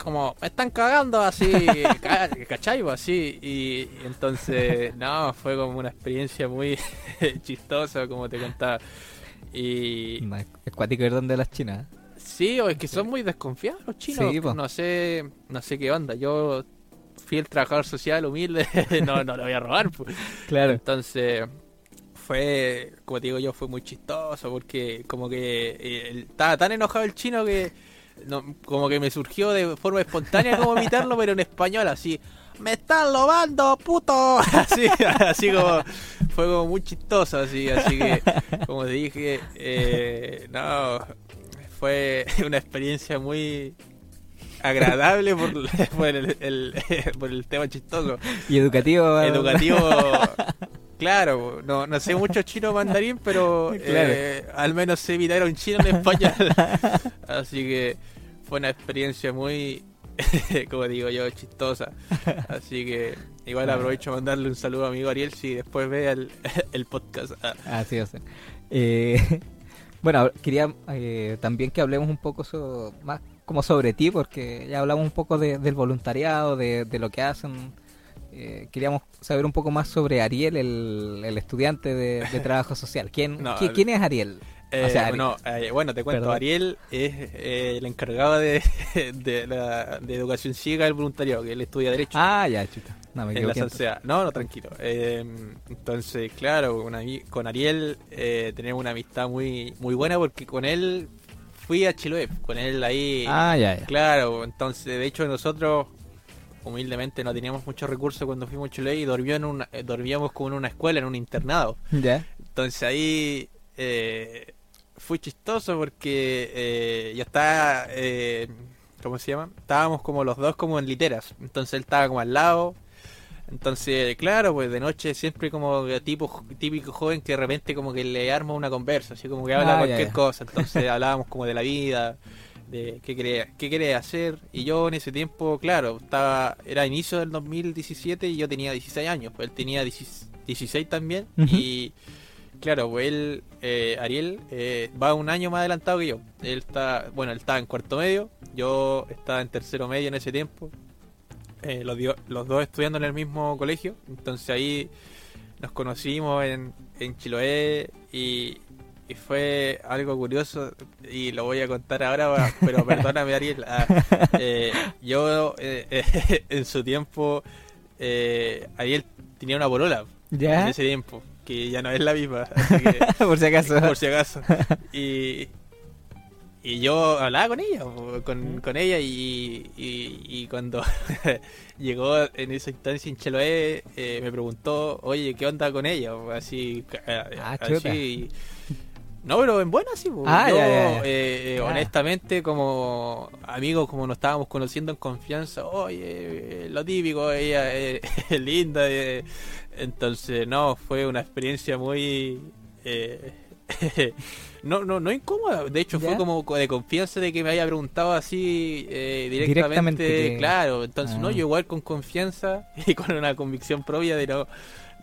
como me están cagando así, ca- ¿cachai? Pues, Así, y, y entonces, no, fue como una experiencia muy chistosa, como te contaba. Y No, es cuático ir donde las chinas. Sí, o es que son muy desconfiados los chinos, Sí, no sé, no sé qué onda, yo fui el trabajador social humilde, no, no lo voy a robar, pues. Claro. Entonces, fue, como te digo yo, fue muy chistoso porque como que eh, estaba tan enojado el chino que no, como que me surgió de forma espontánea como imitarlo, pero en español así. ¡Me están robando, puto! Así, así como, fue como muy chistoso, así, así que, como te dije, eh, no, fue una experiencia muy agradable por, por el, el- por el tema chistoso Y educativo. educativo. Claro, no, no sé mucho chino mandarín, pero eh, al menos sé imitar a un chino en español. Así que fue una experiencia muy, como digo yo, chistosa. Así que igual aprovecho a mandarle un saludo a mi amigo Ariel si después ve el, el podcast. Ah, Así va a ser. Eh, bueno, quería eh, también que hablemos un poco so- más como sobre ti, porque ya hablamos un poco de- del voluntariado, de, de lo que hacen. Eh, queríamos saber un poco más sobre Ariel, el, el estudiante de, de trabajo social. ¿Quién, No, qui- el- ¿quién es Ariel? Eh, O sea, Ari- no, eh, bueno, te cuento, Perdón. Ariel es eh, el encargado de, de, la, de educación cívica del voluntariado, que él estudia Derecho. Ah, ya, chuta. No, me en la. Salsea. No, no, tranquilo. Eh, entonces, claro, con, Ariel eh, tenemos una amistad muy muy buena porque con él fui a Chiloé, con él ahí. Ah, ya, ya. Claro, entonces, de hecho, nosotros humildemente no teníamos muchos recursos cuando fuimos a Chiloé y en una, eh, dormíamos como en una escuela, en un internado. Ya. Entonces ahí eh, fue chistoso porque eh, yo estaba, eh, ¿cómo se llama? Estábamos como los dos como en literas. Entonces él estaba como al lado. Entonces, claro, pues de noche siempre como tipo típico joven que de repente como que le arma una conversa, así como que habla Ah, cualquier ya. cosa. Entonces hablábamos como de la vida, de qué quería, qué quería hacer. Y yo en ese tiempo, claro, estaba era inicio del 2017 y yo tenía 16 años, pues él tenía 16 16 también. Y claro, pues él, eh, Ariel, eh, va un año más adelantado que yo. Él está, bueno, él estaba en cuarto medio, yo estaba en tercero medio en ese tiempo. Eh, los, los dos estudiando en el mismo colegio. Entonces ahí nos conocimos en, en Chiloé y, y fue algo curioso y lo voy a contar ahora, pero perdóname Ariel. Ah, eh, yo eh, en su tiempo, eh, Ariel tenía una polola en ese tiempo, que ya no es la misma, así que Por si acaso. por si acaso. Y, y yo hablaba con ella, con, con ella y, y, y cuando llegó en esa instancia en Chiloé, eh, me preguntó, oye, ¿qué onda con ella? Así, eh, Ah, así, no, pero en buena sí. Ah, yo, ya, ya, ya. eh, eh, honestamente, como amigos, como nos estábamos conociendo en confianza, oye, lo típico, ella es linda. eh. Entonces, no, fue una experiencia muy... eh, no, no, no incómoda. De hecho, ¿Ya? fue como de confianza de que me haya preguntado así eh, directamente. Directamente que- Claro, entonces, Ah. no, yo igual con confianza y con una convicción propia de no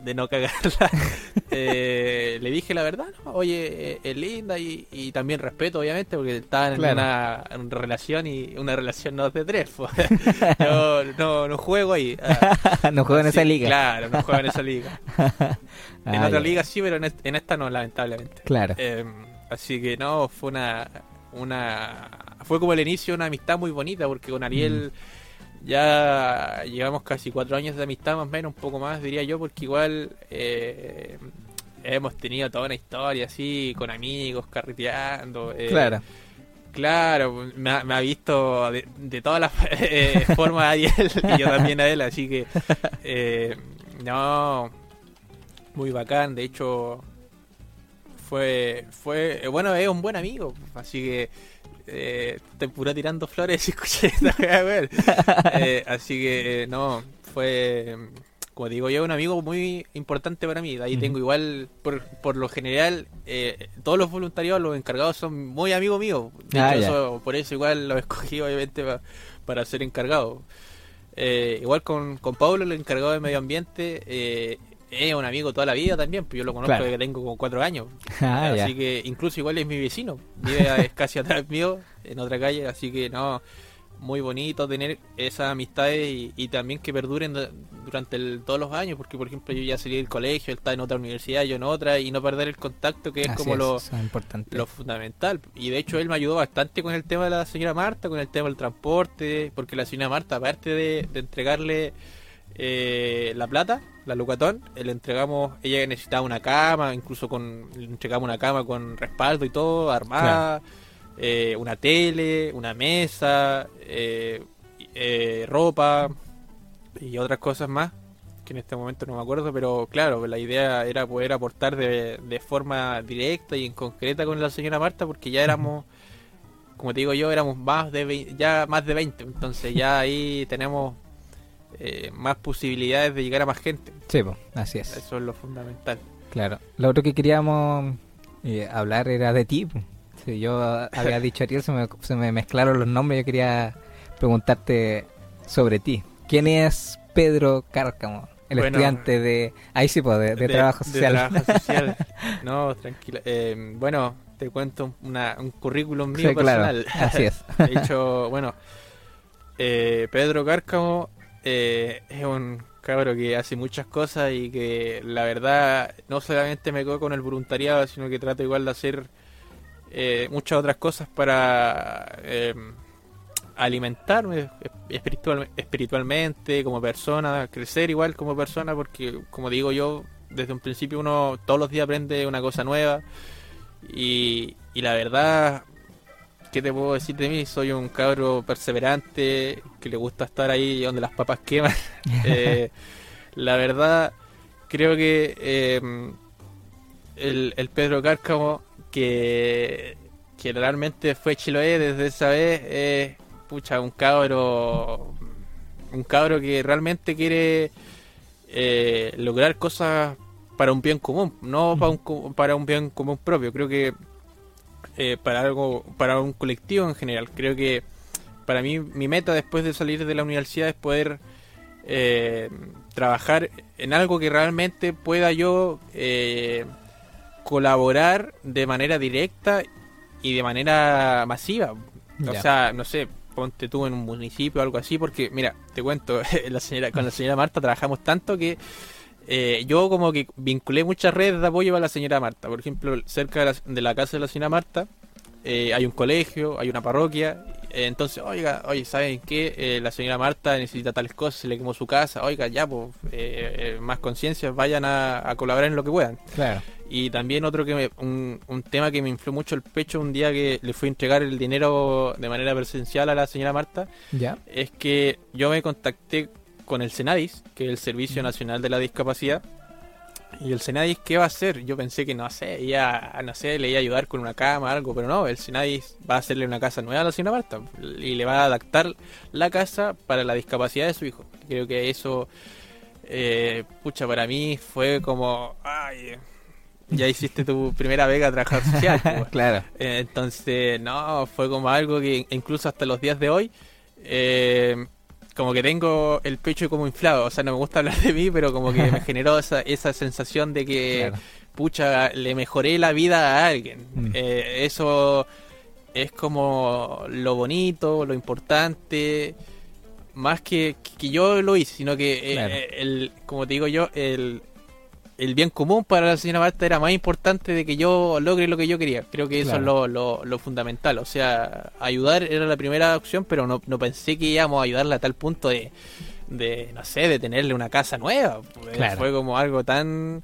de no cagarla, eh, le dije la verdad, ¿no? oye, eh, es linda y, y también respeto, obviamente, porque estaban Claro. en una, en una relación y una relación no es de tres. pues. yo no, no juego ahí. Ah, no juego en esa liga. Claro, no juego en esa liga. En Ah, otra liga sí, pero en, en esta no, lamentablemente. Claro. Eh, así que no, fue una, una. Fue como el inicio de una amistad muy bonita, porque con Ariel ya llevamos casi cuatro años de amistad, más o menos, un poco más, diría yo, porque igual eh, hemos tenido toda una historia así, con amigos, carreteando. eh, claro. Claro, me ha, me ha visto de, de todas las eh, formas a Ariel y yo también a él, así que eh, no, muy bacán, de hecho fue, fue, bueno, es un buen amigo, así que eh, estoy puro tirando flores y escuché esta weón. Eh, así que eh, no, fue, como digo yo, un amigo muy importante para mí, de ahí tengo igual, por, por lo general, eh, todos los voluntarios, los encargados son muy amigos míos, Ah, por eso igual los escogí obviamente pa- para ser encargado. Eh, igual con, con Pablo, el encargado de medio ambiente, eh, es un amigo toda la vida también, pues yo lo conozco Claro. desde que tengo como cuatro años. Ah, ya. así que incluso igual es mi vecino, vive es casi atrás mío, en otra calle, así que no, muy bonito tener esas amistades y, y también que perduren du- durante el- todos los años, porque por ejemplo yo ya salí del colegio, él está en otra universidad, yo en otra, y no perder el contacto que es Así como es, lo, es importante. lo fundamental. Y de hecho él me ayudó bastante con el tema de la señora Marta, con el tema del transporte, porque la señora Marta, aparte de, de entregarle eh, la plata, la lucatón, eh, le entregamos, ella necesitaba una cama, incluso con le entregamos una cama con respaldo y todo, armada, eh, una tele, una mesa, eh, eh, ropa y otras cosas más que en este momento no me acuerdo, pero claro, la idea era poder aportar de, de forma directa y en concreta con la señora Marta porque ya éramos, como te digo yo, éramos más de vei- ya más de 20, entonces ya ahí tenemos eh, más posibilidades de llegar a más gente, Sí, po, así es. eso es lo fundamental. Claro. Lo otro que queríamos eh, hablar era de ti. yo había dicho Ariel, se me, se me mezclaron los nombres. Yo quería preguntarte sobre ti. ¿Quién es Pedro Cárcamo? El Bueno, estudiante de. Ahí sí, po, de, de trabajo de social. trabajo social. No, tranquila. Eh, bueno, te cuento una- un currículum mío Sí, claro. personal. Así es. Hecho, bueno, eh, Pedro Cárcamo eh, es un cabro que hace muchas cosas y que la verdad no solamente me quedo con el voluntariado, sino que trato igual de hacer eh, muchas otras cosas para eh, alimentarme espiritual, espiritualmente, como persona, crecer igual como persona, porque como digo yo, desde un principio uno todos los días aprende una cosa nueva y, y la verdad, ¿qué te puedo decir de mí? Soy un cabro perseverante, que le gusta estar ahí donde las papas queman. Eh, la verdad, creo que eh, el, el Pedro Cárcamo, que, que realmente fue Chiloé desde esa vez, es pucha, un cabro, un cabro que realmente quiere eh, lograr cosas para un bien común, no para un, para un bien común propio. Creo que eh, para algo, para un colectivo en general. Creo que para mí mi meta después de salir de la universidad es poder eh, trabajar en algo que realmente pueda yo eh, colaborar de manera directa y de manera masiva. O sea, no sé, ponte tú en un municipio o algo así, porque mira, te cuento, la señora, con la señora Marta trabajamos tanto que eh, yo como que vinculé muchas redes de apoyo a la señora Marta. Por ejemplo, cerca de la, de la casa de la señora Marta eh, hay un colegio, hay una parroquia. eh, entonces, oiga, oye, ¿saben qué? Eh, la señora Marta necesita tales cosas, se le quemó su casa. Oiga, ya, pues, más conciencia, vayan a, a colaborar en lo que puedan. Claro. Y también otro que me- un, un tema que me infló mucho el pecho un día que le fui a entregar el dinero de manera presencial a la señora Marta, Ya. es que yo me contacté con el Senadis, que es el Servicio Nacional de la Discapacidad. Y el Senadis, ¿qué va a hacer? Yo pensé que, no sé, ella, no sé, le iba a ayudar con una cama, algo, pero no, el Senadis va a hacerle una casa nueva a la señora Marta y le va a adaptar la casa para la discapacidad de su hijo. Creo que eso, eh, pucha, para mí fue como, ay, ya hiciste tu primera vega a trabajar social. pues. claro. Eh, Entonces, no, fue como algo que incluso hasta los días de hoy, eh, como que tengo el pecho como inflado. O sea, no me gusta hablar de mí, pero como que me generó esa, esa sensación de que, Claro. pucha, le mejoré la vida a alguien. Mm. Eh, eso es como lo bonito, lo importante. Más que, que yo lo hice, sino que, eh, Claro. eh, el, como te digo yo, el, el bien común para la señora Marta era más importante de que yo logre lo que yo quería. Creo que eso Claro. es lo, lo, lo fundamental. O sea, ayudar era la primera opción, pero no, no pensé que íbamos a ayudarla a tal punto de, de no sé, de tenerle una casa nueva. Pues, Claro. Fue como algo tan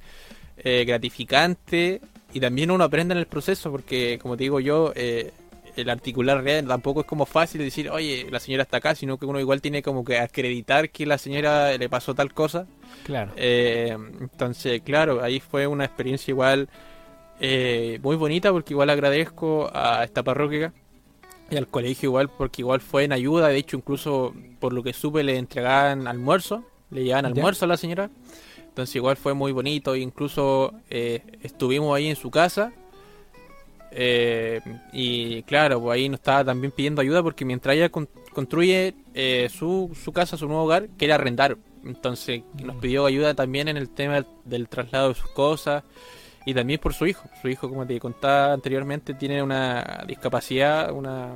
eh, gratificante y también uno aprende en el proceso porque, como te digo yo, eh, el articular real tampoco es como fácil decir, oye, la señora está acá, sino que uno igual tiene como que acreditar que la señora le pasó tal cosa. Claro. Eh, entonces, claro, ahí fue una experiencia igual eh, muy bonita porque igual agradezco a esta parroquia y al colegio igual porque igual fue en ayuda, de hecho incluso por lo que supe le entregaban almuerzo, le llevaban Ya. almuerzo a la señora, entonces igual fue muy bonito, incluso eh, estuvimos ahí en su casa eh, y claro, pues ahí nos estaba también pidiendo ayuda porque mientras ella con- construye eh, su, su casa, su nuevo hogar, quiere arrendar. Entonces nos pidió ayuda también en el tema del traslado de sus cosas y también por su hijo. Su hijo, como te contaba anteriormente, tiene una discapacidad, una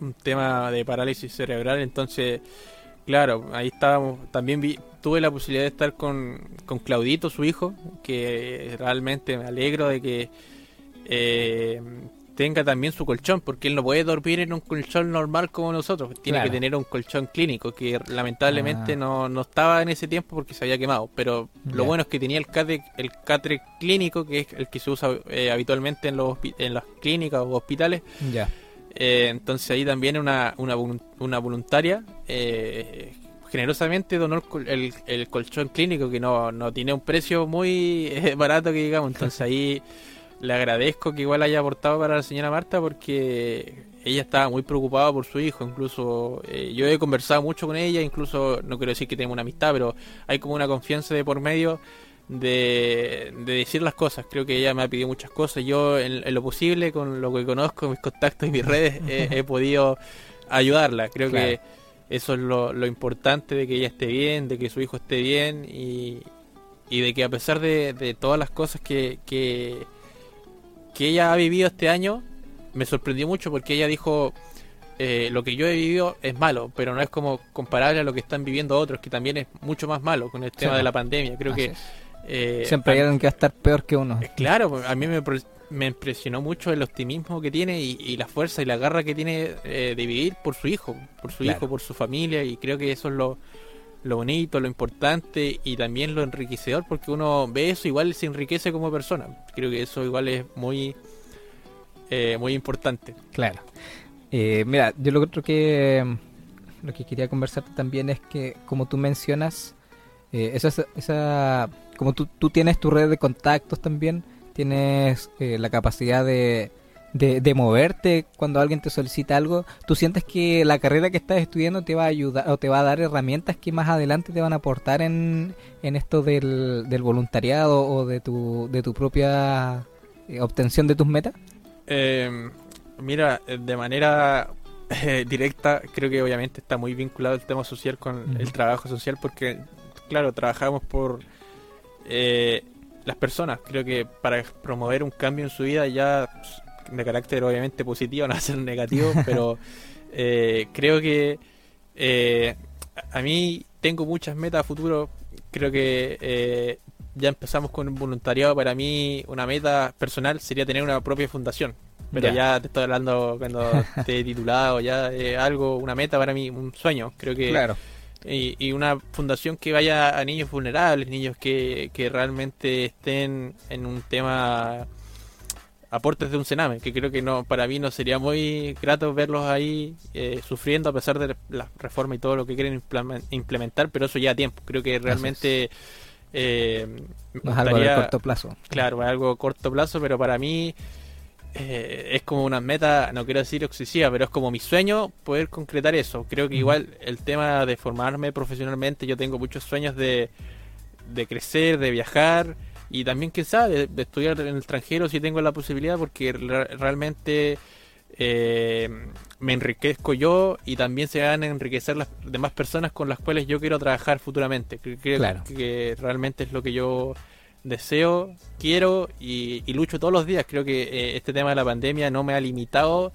un tema de parálisis cerebral. Entonces, claro, ahí estábamos. También vi, tuve la posibilidad de estar con, con Claudito, su hijo, que realmente me alegro de que eh, tenga también su colchón, porque él no puede dormir en un colchón normal como nosotros, tiene Claro. que tener un colchón clínico, que lamentablemente Ah. no, no estaba en ese tiempo porque se había quemado, pero lo bueno es que tenía el catre, el catre clínico, que es el que se usa eh, habitualmente en, los, en las clínicas o hospitales, Ya. eh, entonces ahí también una, una, una voluntaria eh, generosamente donó el, el- el colchón clínico que no, no tiene un precio muy eh, barato que digamos. Entonces ahí le agradezco que igual haya aportado para la señora Marta porque ella estaba muy preocupada por su hijo. Incluso eh, yo he conversado mucho con ella, incluso no quiero decir que tenemos una amistad, pero hay como una confianza de por medio de, de decir las cosas. Creo que ella me ha pedido muchas cosas. Yo, en, en lo posible, con lo que conozco, mis contactos y mis redes, he, he podido ayudarla. Creo Claro. que eso es lo, lo importante de que ella esté bien, de que su hijo esté bien y, y de que a pesar de, de todas las cosas que, que, que ella ha vivido este año, me sorprendió mucho porque ella dijo, eh, lo que yo he vivido es malo, pero no es como comparable a lo que están viviendo otros, que también es mucho más malo con el tema Sí. de la pandemia. Creo Así que... eh, Siempre hay alguien que va a estar peor que uno. eh, Claro, pues, a mí me, impresionó mucho el optimismo que tiene y, y la fuerza y la garra que tiene eh, de vivir por su hijo, por su Claro. hijo, por su familia y creo que eso es lo, lo bonito, lo importante y también lo enriquecedor porque uno ve eso igual se enriquece como persona. Creo que eso igual es muy eh, muy importante. Claro. Eh, mira, yo lo que lo que quería conversarte también es que como tú mencionas eh, esa, esa como tú, tú tienes tu red de contactos también tienes eh, la capacidad de, de, de moverte cuando alguien te solicita algo tú sientes que la carrera que estás estudiando te va a ayudar o te va a dar herramientas que más adelante te van a aportar en, en esto del, del voluntariado o de tu de tu propia eh, obtención de tus metas Eh, mira, de manera eh, directa, creo que obviamente está muy vinculado el tema social con el trabajo social, porque, claro, trabajamos por eh, las personas. Creo que para promover un cambio en su vida ya de carácter obviamente positivo, no va a ser negativo, pero eh, creo que eh, a mí tengo muchas metas a futuro. Creo que eh, ya empezamos con un voluntariado. Para mí, una meta personal sería tener una propia fundación. Pero Ya. ya, te estoy hablando cuando esté titulado, ya eh, algo, una meta para mí, un sueño. Creo que Claro. y, y una fundación que vaya a niños vulnerables, niños que, que realmente estén en un tema aportes de un cename, que creo que no para mí no sería muy grato verlos ahí eh, sufriendo a pesar de la reforma y todo lo que quieren implemen- implementar, pero eso ya a tiempo. Creo que realmente eh, No es algo de corto plazo. Claro, es algo a corto plazo, pero para mí eh, es como una meta, no quiero decir excesiva, pero es como mi sueño poder concretar eso. Creo que igual el tema de formarme profesionalmente, yo tengo muchos sueños de, de crecer, de viajar y también, sabe, de, de estudiar en el extranjero si tengo la posibilidad, porque re- realmente eh, me enriquezco yo y también se van a enriquecer las demás personas con las cuales yo quiero trabajar futuramente. Cre- Creo Claro. que realmente es lo que yo deseo, quiero y, y lucho todos los días. Creo que eh, este tema de la pandemia no me ha limitado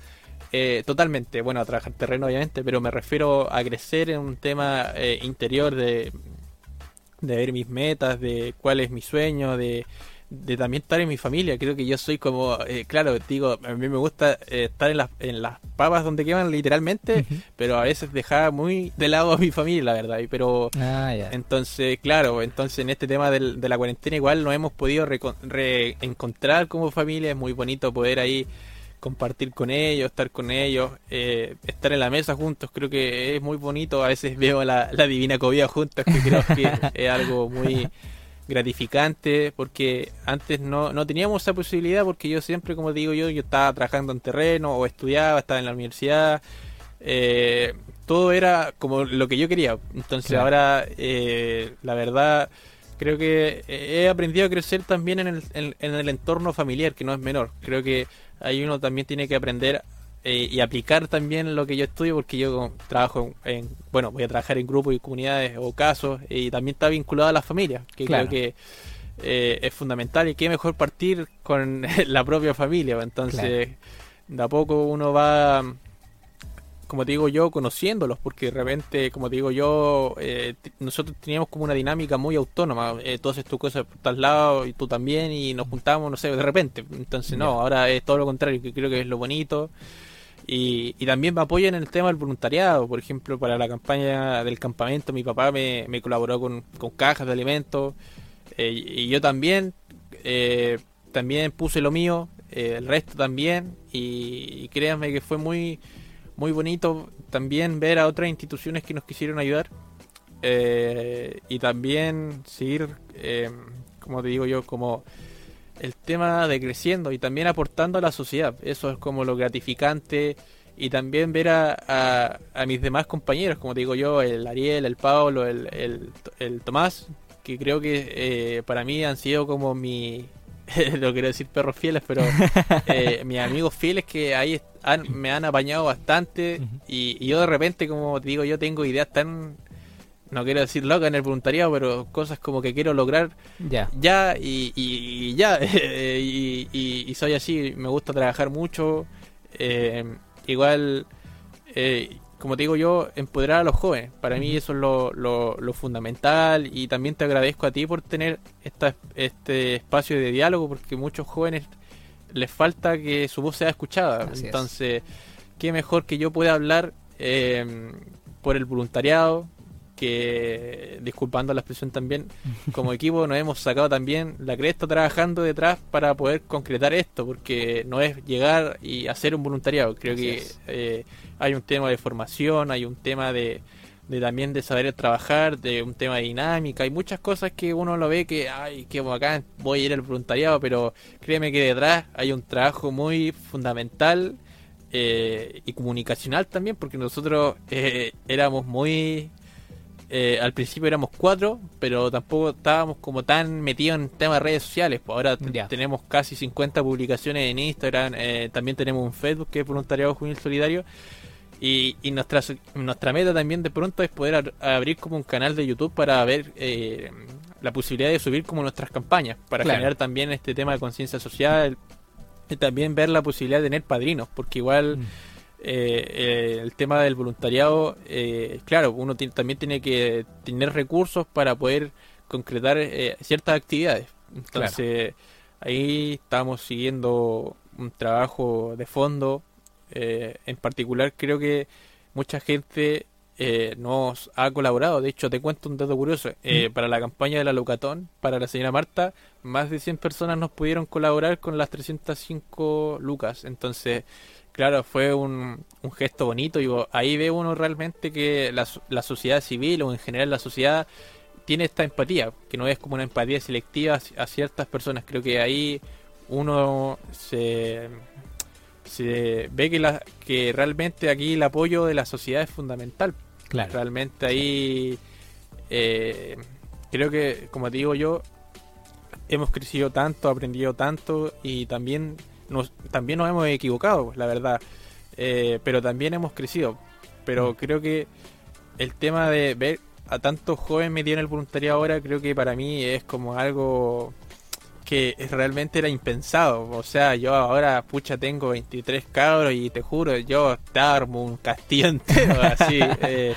eh, totalmente. Bueno, a trabajar terreno obviamente, pero me refiero a crecer en un tema eh, interior de, de ver mis metas, de cuál es mi sueño, de, de también estar en mi familia. Creo que yo soy como, eh, claro, digo, a mí me gusta eh, estar en las, en las papas donde queman literalmente, pero a veces dejar muy de lado a mi familia, la verdad. Pero Ah, entonces, claro, entonces en este tema del- de la cuarentena igual nos hemos podido reencontrar como familia, es muy bonito poder ahí compartir con ellos, estar con ellos, eh, estar en la mesa juntos, creo que es muy bonito, a veces veo la, la divina comida juntos, que creo que es algo muy gratificante, porque antes no, no teníamos esa posibilidad, porque yo siempre, como digo yo, yo estaba trabajando en terreno, o estudiaba, estaba en la universidad, eh, todo era como lo que yo quería. Entonces Claro. ahora, eh, la verdad, creo que he aprendido a crecer también en el, en, en el entorno familiar, que no es menor. Creo que ahí uno también tiene que aprender eh, y aplicar también lo que yo estudio, porque yo trabajo en, en- bueno, voy a trabajar en grupos y comunidades o casos, y también está vinculado a la familia, que Claro. creo que eh, es fundamental y qué mejor partir con la propia familia. Entonces, de a poco uno va como te digo yo, conociéndolos, porque de repente, como te digo yo, eh, nosotros teníamos como una dinámica muy autónoma, eh, tú haces tu cosa por tal lado y tú también, y nos juntamos, no sé, de repente. Entonces, no, ahora es todo lo contrario, que creo que es lo bonito. Y, y también me apoyan en el tema del voluntariado, por ejemplo, para la campaña del campamento, mi papá me, me colaboró con, con cajas de alimentos, eh, y yo también, eh, también puse lo mío, eh, el resto también, y, y créanme que fue muy muy bonito también ver a otras instituciones que nos quisieron ayudar eh, y también seguir, eh, como te digo yo, como el tema de creciendo y también aportando a la sociedad. Eso es como lo gratificante y también ver a, a, mis demás compañeros, como te digo yo, el Ariel, el Pablo, el, el, el Tomás, que creo que eh, para mí han sido como mi... no quiero decir perros fieles, pero eh, mis amigos fieles que ahí han- me han apañado bastante y, y yo de repente, como te digo, yo tengo ideas tan, no quiero decir locas en el voluntariado, pero cosas como que quiero lograr Ya. ya y, y- y ya, y, y- y soy así, me gusta trabajar mucho, eh, igual, eh, como te digo yo, empoderar a los jóvenes, para mí eso es lo, lo- lo fundamental y también te agradezco a ti por tener esta, este espacio de diálogo, porque muchos jóvenes les falta que su voz sea escuchada, Así es. entonces, qué mejor que yo pueda hablar eh, por el voluntariado, que disculpando la expresión también, como equipo nos hemos sacado también la cresta trabajando detrás para poder concretar esto, porque no es llegar y hacer un voluntariado. Creo Así que eh, hay un tema de formación, hay un tema de, de también de saber trabajar, de un tema de dinámica, hay muchas cosas que uno lo ve que, ay, qué bacán, voy a ir al voluntariado, pero créeme que detrás hay un trabajo muy fundamental eh, y comunicacional también, porque nosotros eh, éramos muy eh, al principio éramos cuatro, pero tampoco estábamos como tan metidos en temas de redes sociales. Pues ahora tenemos casi 50 publicaciones en Instagram, eh, también tenemos un Facebook que es Voluntariado Juvenil Solidario. Y, y nuestra, nuestra meta también de pronto es poder abrir como un canal de YouTube para ver eh, la posibilidad de subir como nuestras campañas, para Claro. generar también este tema de conciencia social y también ver la posibilidad de tener padrinos, porque igual Mm. Eh, eh, el tema del voluntariado, eh, claro, uno también tiene que tener recursos para poder concretar eh, ciertas actividades. Entonces, ahí estamos siguiendo un trabajo de fondo. eh, en particular, creo que mucha gente eh, nos ha colaborado. De hecho, te cuento un dato curioso. Eh, Para la campaña de la Lucatón, para la señora Marta, más de 100 personas nos pudieron colaborar con las 305 lucas. Entonces, claro, fue un, un gesto bonito. Y ahí ve uno realmente que la, la sociedad civil o en general la sociedad tiene esta empatía, que no es como una empatía selectiva a ciertas personas. Creo que ahí uno se, se ve que, la, que realmente aquí el apoyo de la sociedad es fundamental. Claro. Realmente ahí eh, creo que, como te digo yo, hemos crecido tanto, aprendido tanto y también nos, también nos hemos equivocado, la verdad. Eh, pero también hemos crecido. Pero creo que el tema de ver a tantos jóvenes metidos en el voluntariado ahora, creo que para mí es como algo que realmente era impensado. O sea, yo ahora, pucha, tengo 23 cabros y te juro, yo te armo un castillo entero así. eh,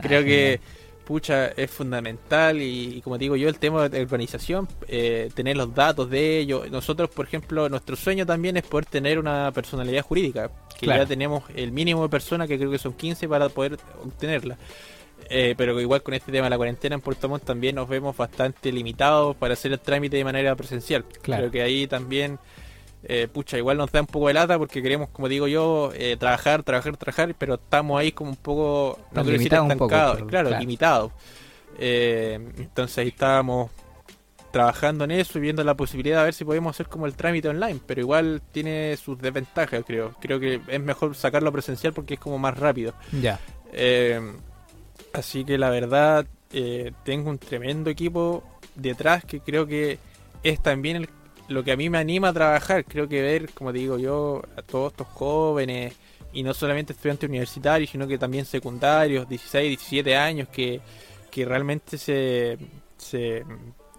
creo Ah, que, pucha, es fundamental y, y como digo yo, el tema de organización, eh, tener los datos de ellos. Nosotros, por ejemplo, nuestro sueño también es poder tener una personalidad jurídica, que Claro. ya tenemos el mínimo de personas, que creo que son 15 para poder obtenerla. Eh, pero igual con este tema de la cuarentena en Puerto Montt también nos vemos bastante limitados para hacer el trámite de manera presencial. Claro. Creo que ahí también, eh, pucha, igual nos da un poco de lata porque queremos, como digo yo, eh, trabajar, trabajar, trabajar, pero estamos ahí como un poco, no quiero decir poco, estancados, pero- claro, claro. limitados. Eh, entonces ahí estábamos trabajando en eso y viendo la posibilidad de ver si podemos hacer como el trámite online, pero igual tiene sus desventajas, creo. Creo que es mejor sacarlo presencial porque es como más rápido. Ya. Eh, así que la verdad, eh, tengo un tremendo equipo detrás que creo que es también el- lo que a mí me anima a trabajar. Creo que ver, como digo yo, a todos estos jóvenes y no solamente estudiantes universitarios, sino que también secundarios, 16, 17 años, que, que realmente se, se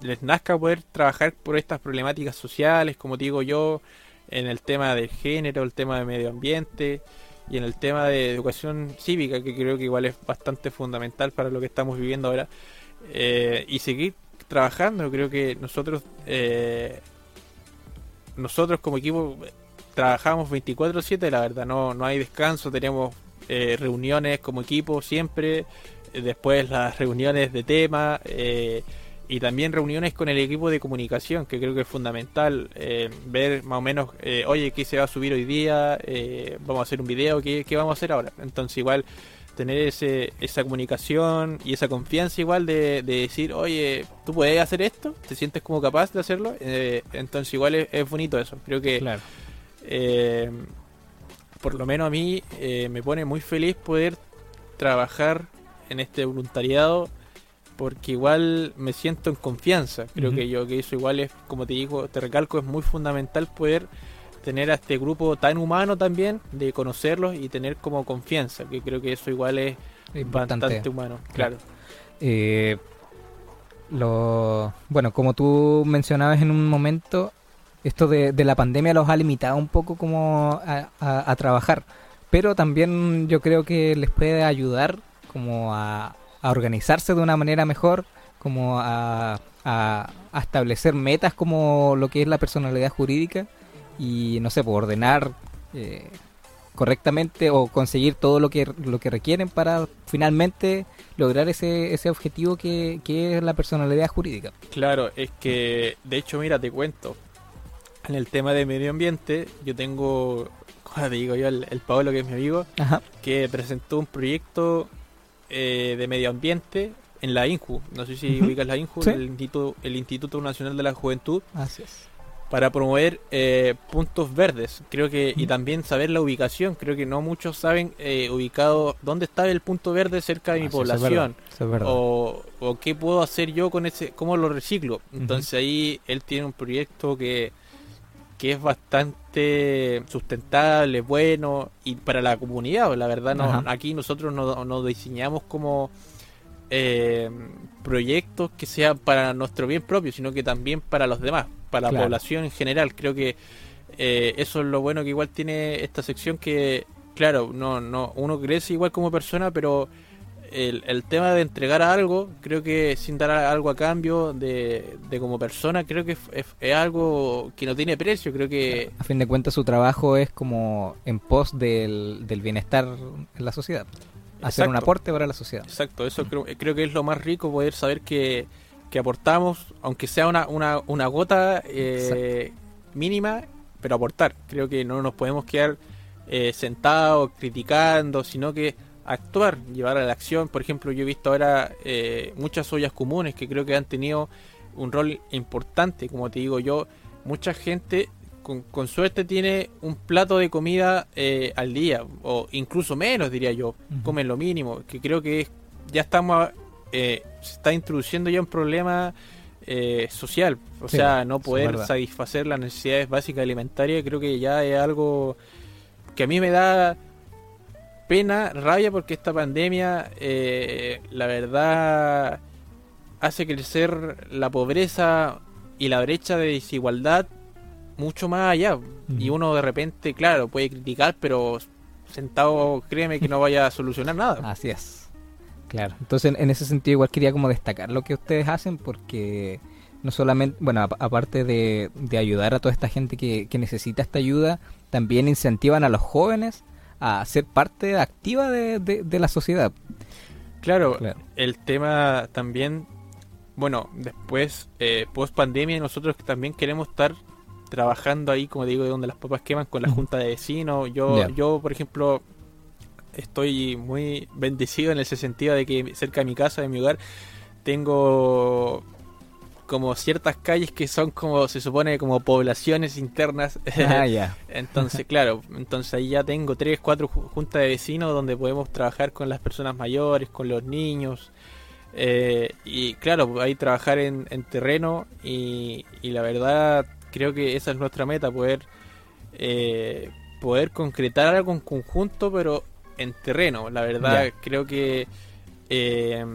les nazca poder trabajar por estas problemáticas sociales, como digo yo, en el tema del género, el tema de medio ambiente y en el tema de educación cívica, que creo que igual es bastante fundamental para lo que estamos viviendo ahora, eh, y seguir trabajando. Creo que nosotros, eh, nosotros como equipo eh, trabajamos 24/7, la verdad, no, no hay descanso, tenemos eh, reuniones como equipo siempre, eh, después las reuniones de tema. eh, y también reuniones con el equipo de comunicación, que creo que es fundamental eh, ver más o menos, eh, oye, ¿qué se va a subir hoy día? ¿Vamos a hacer un video? ¿Qué, qué vamos a hacer ahora? Entonces igual tener ese, esa comunicación y esa confianza igual de, de decir, oye, ¿tú puedes hacer esto? ¿Te sientes como capaz de hacerlo? Eh, entonces igual es, es bonito eso. Creo que Claro. eh, por lo menos a mí eh, me pone muy feliz poder trabajar en este voluntariado porque igual me siento en confianza. Creo que yo que eso igual es, como te digo, te recalco, es muy fundamental poder tener a este grupo tan humano también, de conocerlos y tener como confianza, que creo que eso igual es Importante. bastante humano, claro. Eh, lo, bueno, como tú mencionabas en un momento, esto de, de la pandemia los ha limitado un poco como a, a- a trabajar, pero también yo creo que les puede ayudar como a, a organizarse de una manera mejor, como a, a- a establecer metas como lo que es la personalidad jurídica y no sé, por ordenar eh, correctamente o conseguir todo lo que lo que requieren para finalmente lograr ese, ese objetivo que, que es la personalidad jurídica. Claro, es que, de hecho, mira, te cuento. En el tema de medio ambiente, yo tengo, como te digo yo, el, el Pablo, que es mi amigo, Ajá. que presentó un proyecto eh, de medio ambiente en la INJU. No sé si ubicas la INJU, Sí. el, Instituto, el Instituto Nacional de la Juventud, Así es. Para promover eh, puntos verdes. Creo que, y Ujú. también saber la ubicación. Creo que no muchos saben eh, ubicado dónde está el punto verde cerca de mi Ah, es población verdad, es verdad. o, o qué puedo hacer yo con ese, cómo lo reciclo. Entonces ahí él tiene un proyecto que que es bastante sustentable, bueno y para la comunidad. La verdad, no, Ajá. aquí nosotros no, no diseñamos como eh, proyectos que sean para nuestro bien propio, sino que también para los demás, para la población en general. Creo que eh, eso es lo bueno que igual tiene esta sección que, claro, no, no, uno crece igual como persona, pero el, el tema de entregar algo, creo que sin dar algo a cambio de, de como persona, creo que es, es- es algo que no tiene precio. Creo que A fin de cuentas, su trabajo es como en pos del, del bienestar en la sociedad. Hacer un aporte para la sociedad. Exacto, eso creo, creo que es lo más rico, poder saber que, que aportamos, aunque sea una, una, una gota eh, mínima, pero aportar. Creo que no nos podemos quedar eh, sentados criticando, sino que actuar, llevar a la acción. Por ejemplo, yo he visto ahora eh, muchas ollas comunes que creo que han tenido un rol importante, como te digo yo, mucha gente con, con suerte tiene un plato de comida eh, al día, o incluso menos, diría yo, comen lo mínimo, que creo que es- ya estamos, eh, se está introduciendo ya un problema eh, social, o Sí, sea, no poder satisfacer las necesidades básicas alimentarias, creo que ya es algo que a mí me da pena, rabia, porque esta pandemia, eh, la verdad, hace crecer la pobreza y la brecha de desigualdad mucho más allá. Y uno de repente, claro, puede criticar, pero sentado, créeme que no vaya a solucionar nada. Así es. Claro. Entonces, en, ese sentido, igual quería como destacar lo que ustedes hacen porque no solamente, bueno, ap- aparte de, de ayudar a toda esta gente que, que necesita esta ayuda, también incentivan a los jóvenes a ser parte activa de, de- de la sociedad. Claro, Claro. el tema también, bueno, después, eh, post pandemia, nosotros también queremos estar trabajando ahí, como digo, de donde las papas queman con la junta de vecinos. Yo, yo, por ejemplo, estoy muy bendecido en ese sentido de que cerca de mi casa, de mi hogar, tengo como ciertas calles que son como se supone como poblaciones internas Ah, ya. entonces claro entonces ahí ya tengo tres cuatro ju- juntas de vecinos donde podemos trabajar con las personas mayores con los niños eh, y claro ahí trabajar en, en terreno y, y la verdad creo que esa es nuestra meta poder eh, poder concretar algo en conjunto pero en terreno la verdad creo que eh,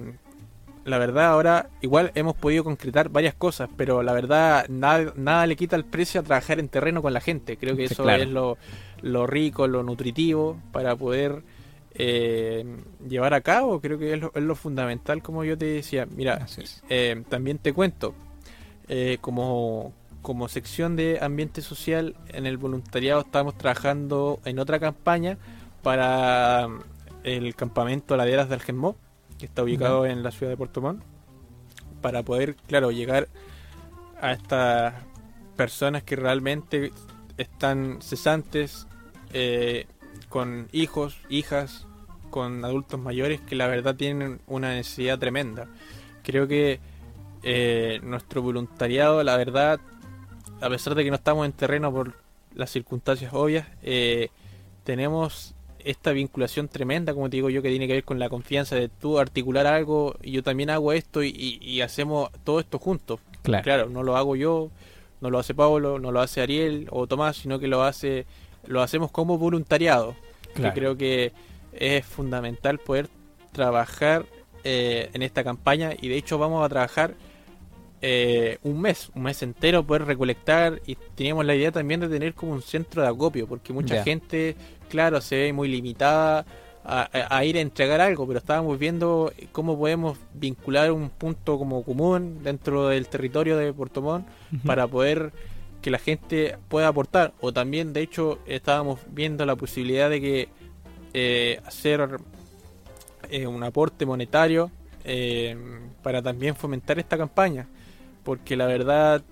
la verdad ahora igual hemos podido concretar varias cosas, pero la verdad nada, nada le quita el precio a trabajar en terreno con la gente. Creo que Sí, eso claro. es lo, lo rico, lo nutritivo para poder eh, llevar a cabo. Creo que es lo, es lo fundamental, como yo te decía. Mira, eh, también te cuento, eh, como, como sección de ambiente social en el voluntariado estamos trabajando en otra campaña para mm, el campamento Laderas de Algemó, que está ubicado en la ciudad de Puerto Montt, para poder, claro, llegar a estas personas que realmente están cesantes, eh, con hijos, hijas, con adultos mayores que la verdad tienen una necesidad tremenda. Creo que eh, nuestro voluntariado, la verdad, a pesar de que no estamos en terreno por las circunstancias obvias, eh, tenemos esta vinculación tremenda, como te digo yo, que tiene que ver con la confianza de tú articular algo y yo también hago esto y, y- y hacemos todo esto juntos. Claro. Claro, no lo hago yo, no lo hace Pablo, no lo hace Ariel o Tomás, sino que lo hace lo hacemos como voluntariado. Claro. Que creo que es fundamental poder trabajar eh, en esta campaña y de hecho vamos a trabajar eh, un mes, un mes entero, poder recolectar y teníamos la idea también de tener como un centro de acopio, porque mucha gente, claro, se ve muy limitada a, a- a ir a entregar algo, pero estábamos viendo cómo podemos vincular un punto como común dentro del territorio de Puerto Montt para poder que la gente pueda aportar. O también, de hecho, estábamos viendo la posibilidad de que eh, hacer eh, un aporte monetario eh, para también fomentar esta campaña. Porque la verdad,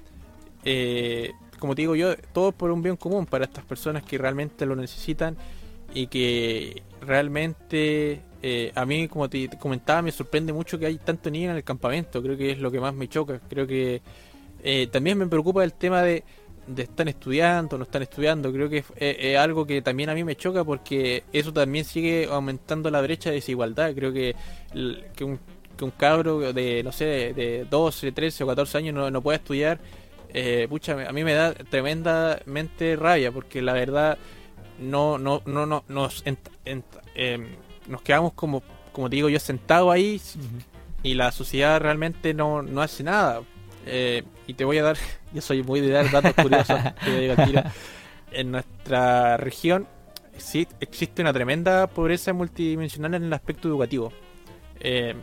como te digo yo, todo por un bien común para estas personas que realmente lo necesitan y que realmente eh, a mí, como te comentaba, me sorprende mucho que hay tanto niños en el campamento. Creo que es lo que más me choca. Creo que eh, también me preocupa el tema de, de están estudiando, no están estudiando. Creo que es, algo que también a mí me choca porque eso también sigue aumentando la brecha de desigualdad. Creo que, que, un, cabro de, no sé, de 12, 13 o 14 años no, no pueda estudiar eh, pucha, a mí me da tremendamente rabia porque la verdad no, no, no, no nos, ent- ent- em, nos quedamos como, como te digo yo, sentados ahí y la sociedad realmente no, no hace nada. Eh, y te voy a dar, yo soy muy de dar datos curiosos, te digo tiro. En nuestra región existe una tremenda pobreza multidimensional en el aspecto educativo. Eh,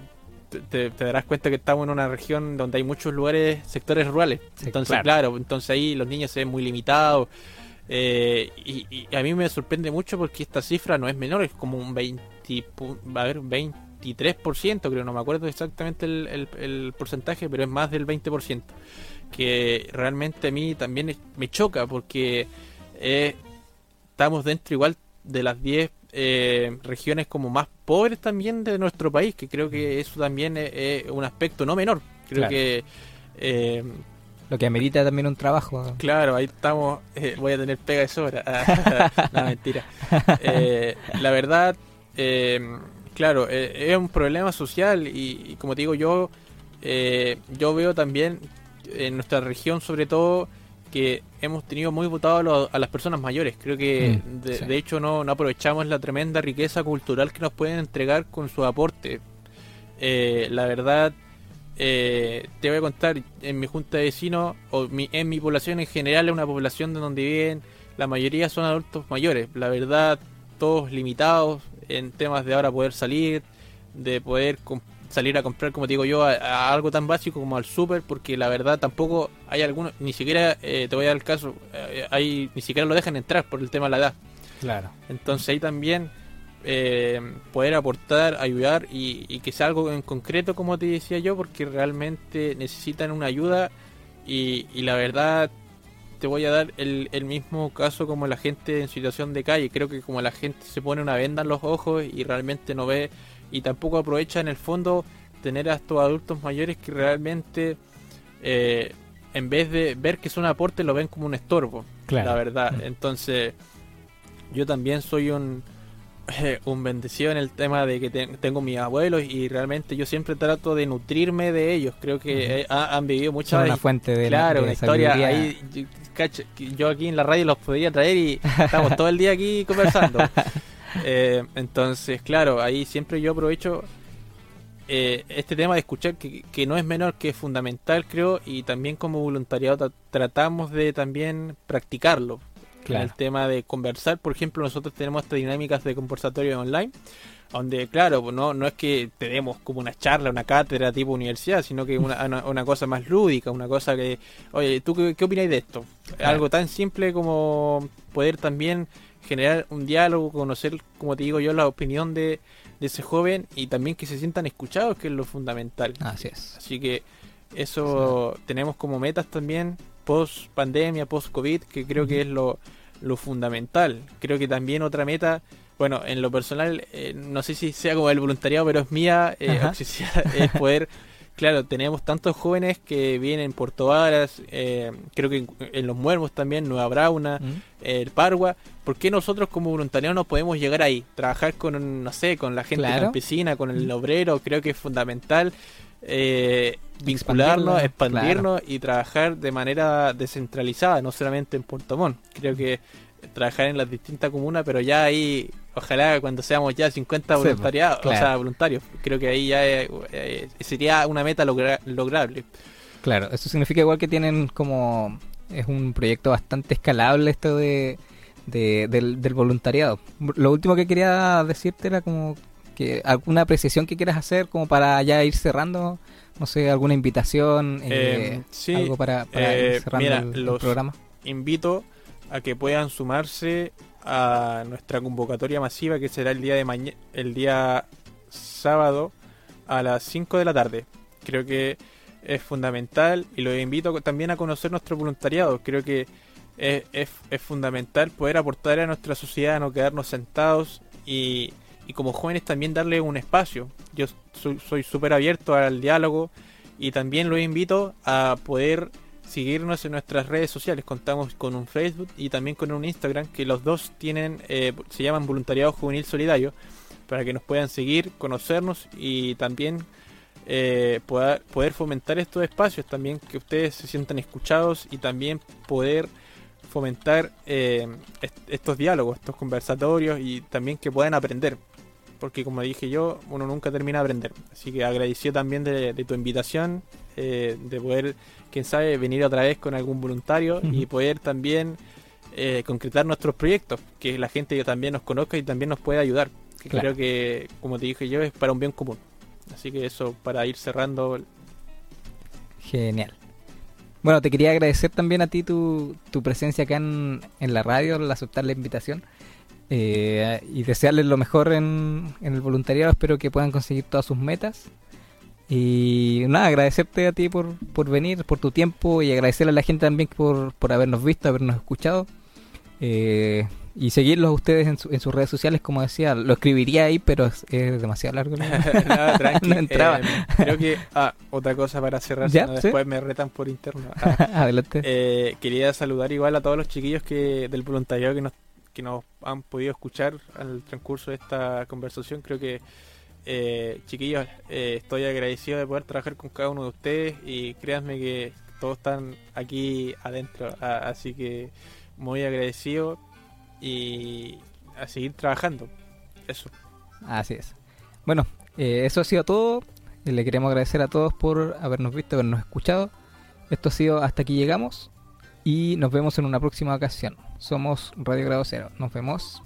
te- darás cuenta que estamos en una región donde hay muchos lugares, sectores rurales. Entonces, claro. claro. entonces ahí los niños se ven muy limitados. Eh, y, y a mí me sorprende mucho porque esta cifra no es menor, es como un 20, pu- a ver, 23%, creo, no me acuerdo exactamente el, el- el porcentaje, pero es más del 20%. Que realmente a mí también me choca porque eh, estamos dentro igual de las 10 eh, regiones como más pobres también de nuestro país, que creo que eso también es, es un aspecto no menor. Creo Claro. que... eh, Lo que amerita también un trabajo. Claro, ahí estamos. eh, voy a tener pega de sobra. no, mentira. Eh, la verdad, eh, claro, es un problema social y, y como te digo yo, yo veo también en nuestra región sobre todo que hemos tenido muy votado a, lo- a las personas mayores. Creo que Mm, de, sí. de hecho no, no aprovechamos la tremenda riqueza cultural que nos pueden entregar con su aporte. Eh, la verdad, eh, te voy a contar, en mi junta de vecinos, o mi- en mi población en general, es una población de donde viven, la mayoría son adultos mayores. La verdad, todos limitados en temas de ahora poder salir, de poder salir a comprar, como te digo yo, a, a algo tan básico como al súper, porque la verdad tampoco hay algunos, ni siquiera, eh, te voy a dar el caso, eh, hay, ni siquiera lo dejan entrar por el tema de la edad. Claro. Entonces ahí también eh, poder aportar, ayudar y, y que sea algo en concreto, como te decía yo, porque realmente necesitan una ayuda y, y la verdad te voy a dar el, el mismo caso como la gente en situación de calle. Creo que como la gente se pone una venda en los ojos y realmente no ve y tampoco aprovecha en el fondo tener a estos adultos mayores que realmente eh, en vez de ver que es un aporte lo ven como un estorbo Claro. la verdad. Mm. Entonces, yo también soy un, un bendecido en el tema de que te- tengo mis abuelos y realmente yo siempre trato de nutrirme de ellos. Creo que ha- han vivido muchas una fuente de Claro, de una historia ahí. Yo, yo aquí en la radio los podía traer y estamos todo el día aquí conversando. Eh, entonces, claro, ahí siempre yo aprovecho eh, este tema de escuchar que, que no es menor, que es fundamental, creo, y también como voluntariado tra- tratamos de también practicarlo. Claro. El tema de conversar, por ejemplo, nosotros tenemos estas dinámicas de conversatorio online, donde, claro, pues no, no es que te demos como una charla, una cátedra tipo universidad, sino que una, una, una cosa más lúdica, una cosa que, oye, ¿tú qué, qué opináis de esto? Claro. Algo tan simple como poder también generar un diálogo, conocer, como te digo yo, la opinión de, de ese joven y también que se sientan escuchados, que es lo fundamental. Así es. Así que eso tenemos como metas también post pandemia, post COVID, que creo que es lo, lo fundamental. Creo que también otra meta, bueno, en lo personal, eh, no sé si sea como el voluntariado, pero es mía, eh, es poder, claro, tenemos tantos jóvenes que vienen en Puerto Varas, eh, creo que en, en Los Muermos también, Nueva Brauna, Mm. el Pargua, ¿por qué nosotros como voluntarios no podemos llegar ahí? Trabajar con, no sé, con la gente Claro. campesina, con el Mm. obrero, creo que es fundamental eh, vincularnos, expandirnos y trabajar de manera descentralizada, no solamente en Puerto Montt. Creo que trabajar en las distintas comunas, pero ya ahí, ojalá cuando seamos ya 50 Sí, pues, voluntariados, claro. o sea, voluntarios, creo que ahí ya eh, eh, sería una meta logra- lograble. Claro, eso significa igual que tienen como... Es un proyecto bastante escalable esto de, de- del, del voluntariado. Lo último que quería decirte era como que alguna apreciación que quieras hacer como para ya ir cerrando, no sé, alguna invitación, eh, Eh, sí, algo para, para ir cerrando mira, el- el, los- programa. invito a que puedan sumarse a nuestra convocatoria masiva que será el día de mañana el día sábado a las 5 de la tarde. Creo que es fundamental y los invito también a conocer nuestro voluntariado. Creo que es, es- fundamental poder aportar a nuestra sociedad, no quedarnos sentados y, y como jóvenes también darle un espacio. Yo soy soy súper abierto al diálogo y también los invito a poder seguirnos en nuestras redes sociales. Contamos con un Facebook y también con un Instagram que los dos tienen, eh, se llaman Voluntariado Juvenil Solidario, para que nos puedan seguir, conocernos y también eh, poder, fomentar estos espacios también, que ustedes se sientan escuchados y también poder fomentar eh, est- estos diálogos, estos conversatorios y también que puedan aprender. Porque como dije yo, uno nunca termina de aprender. Así que agradecido también de tu invitación, eh, de poder, quién sabe, venir otra vez con algún voluntario y poder también eh, concretar nuestros proyectos, que la gente también nos conozca y también nos pueda ayudar. Que Claro. creo que, como te dije yo, es para un bien común. Así que eso, para ir cerrando, Genial. Bueno, te quería agradecer también a ti tu, tu presencia acá en, en la radio, al aceptar la invitación. eh, y desearles lo mejor en, en el voluntariado. Espero que puedan conseguir todas sus metas. Y nada, agradecerte a ti por, por venir, por tu tiempo y agradecerle a la gente también por, por habernos visto, habernos escuchado. Eh, y seguirlos a ustedes en, su- en sus redes sociales, como decía, lo escribiría ahí, pero es, es demasiado largo. ¿no? No entraba. Eh, creo que. Ah, otra cosa para cerrar, ¿Ya? ¿Sí? después me retan por interno. Ah, Adelante. eh, quería saludar igual a todos los chiquillos que del voluntariado que nos, que nos han podido escuchar al transcurso de esta conversación. Creo que, eh, chiquillos, eh, estoy agradecido de poder trabajar con cada uno de ustedes y créanme que todos están aquí adentro. Así que muy agradecido y a seguir trabajando. Eso. Así es. Bueno, eh, eso ha sido todo. Eh, Le queremos agradecer a todos por habernos visto, habernos escuchado. Esto ha sido hasta aquí llegamos y nos vemos en una próxima ocasión. Somos Radio Grado Cero. Nos vemos.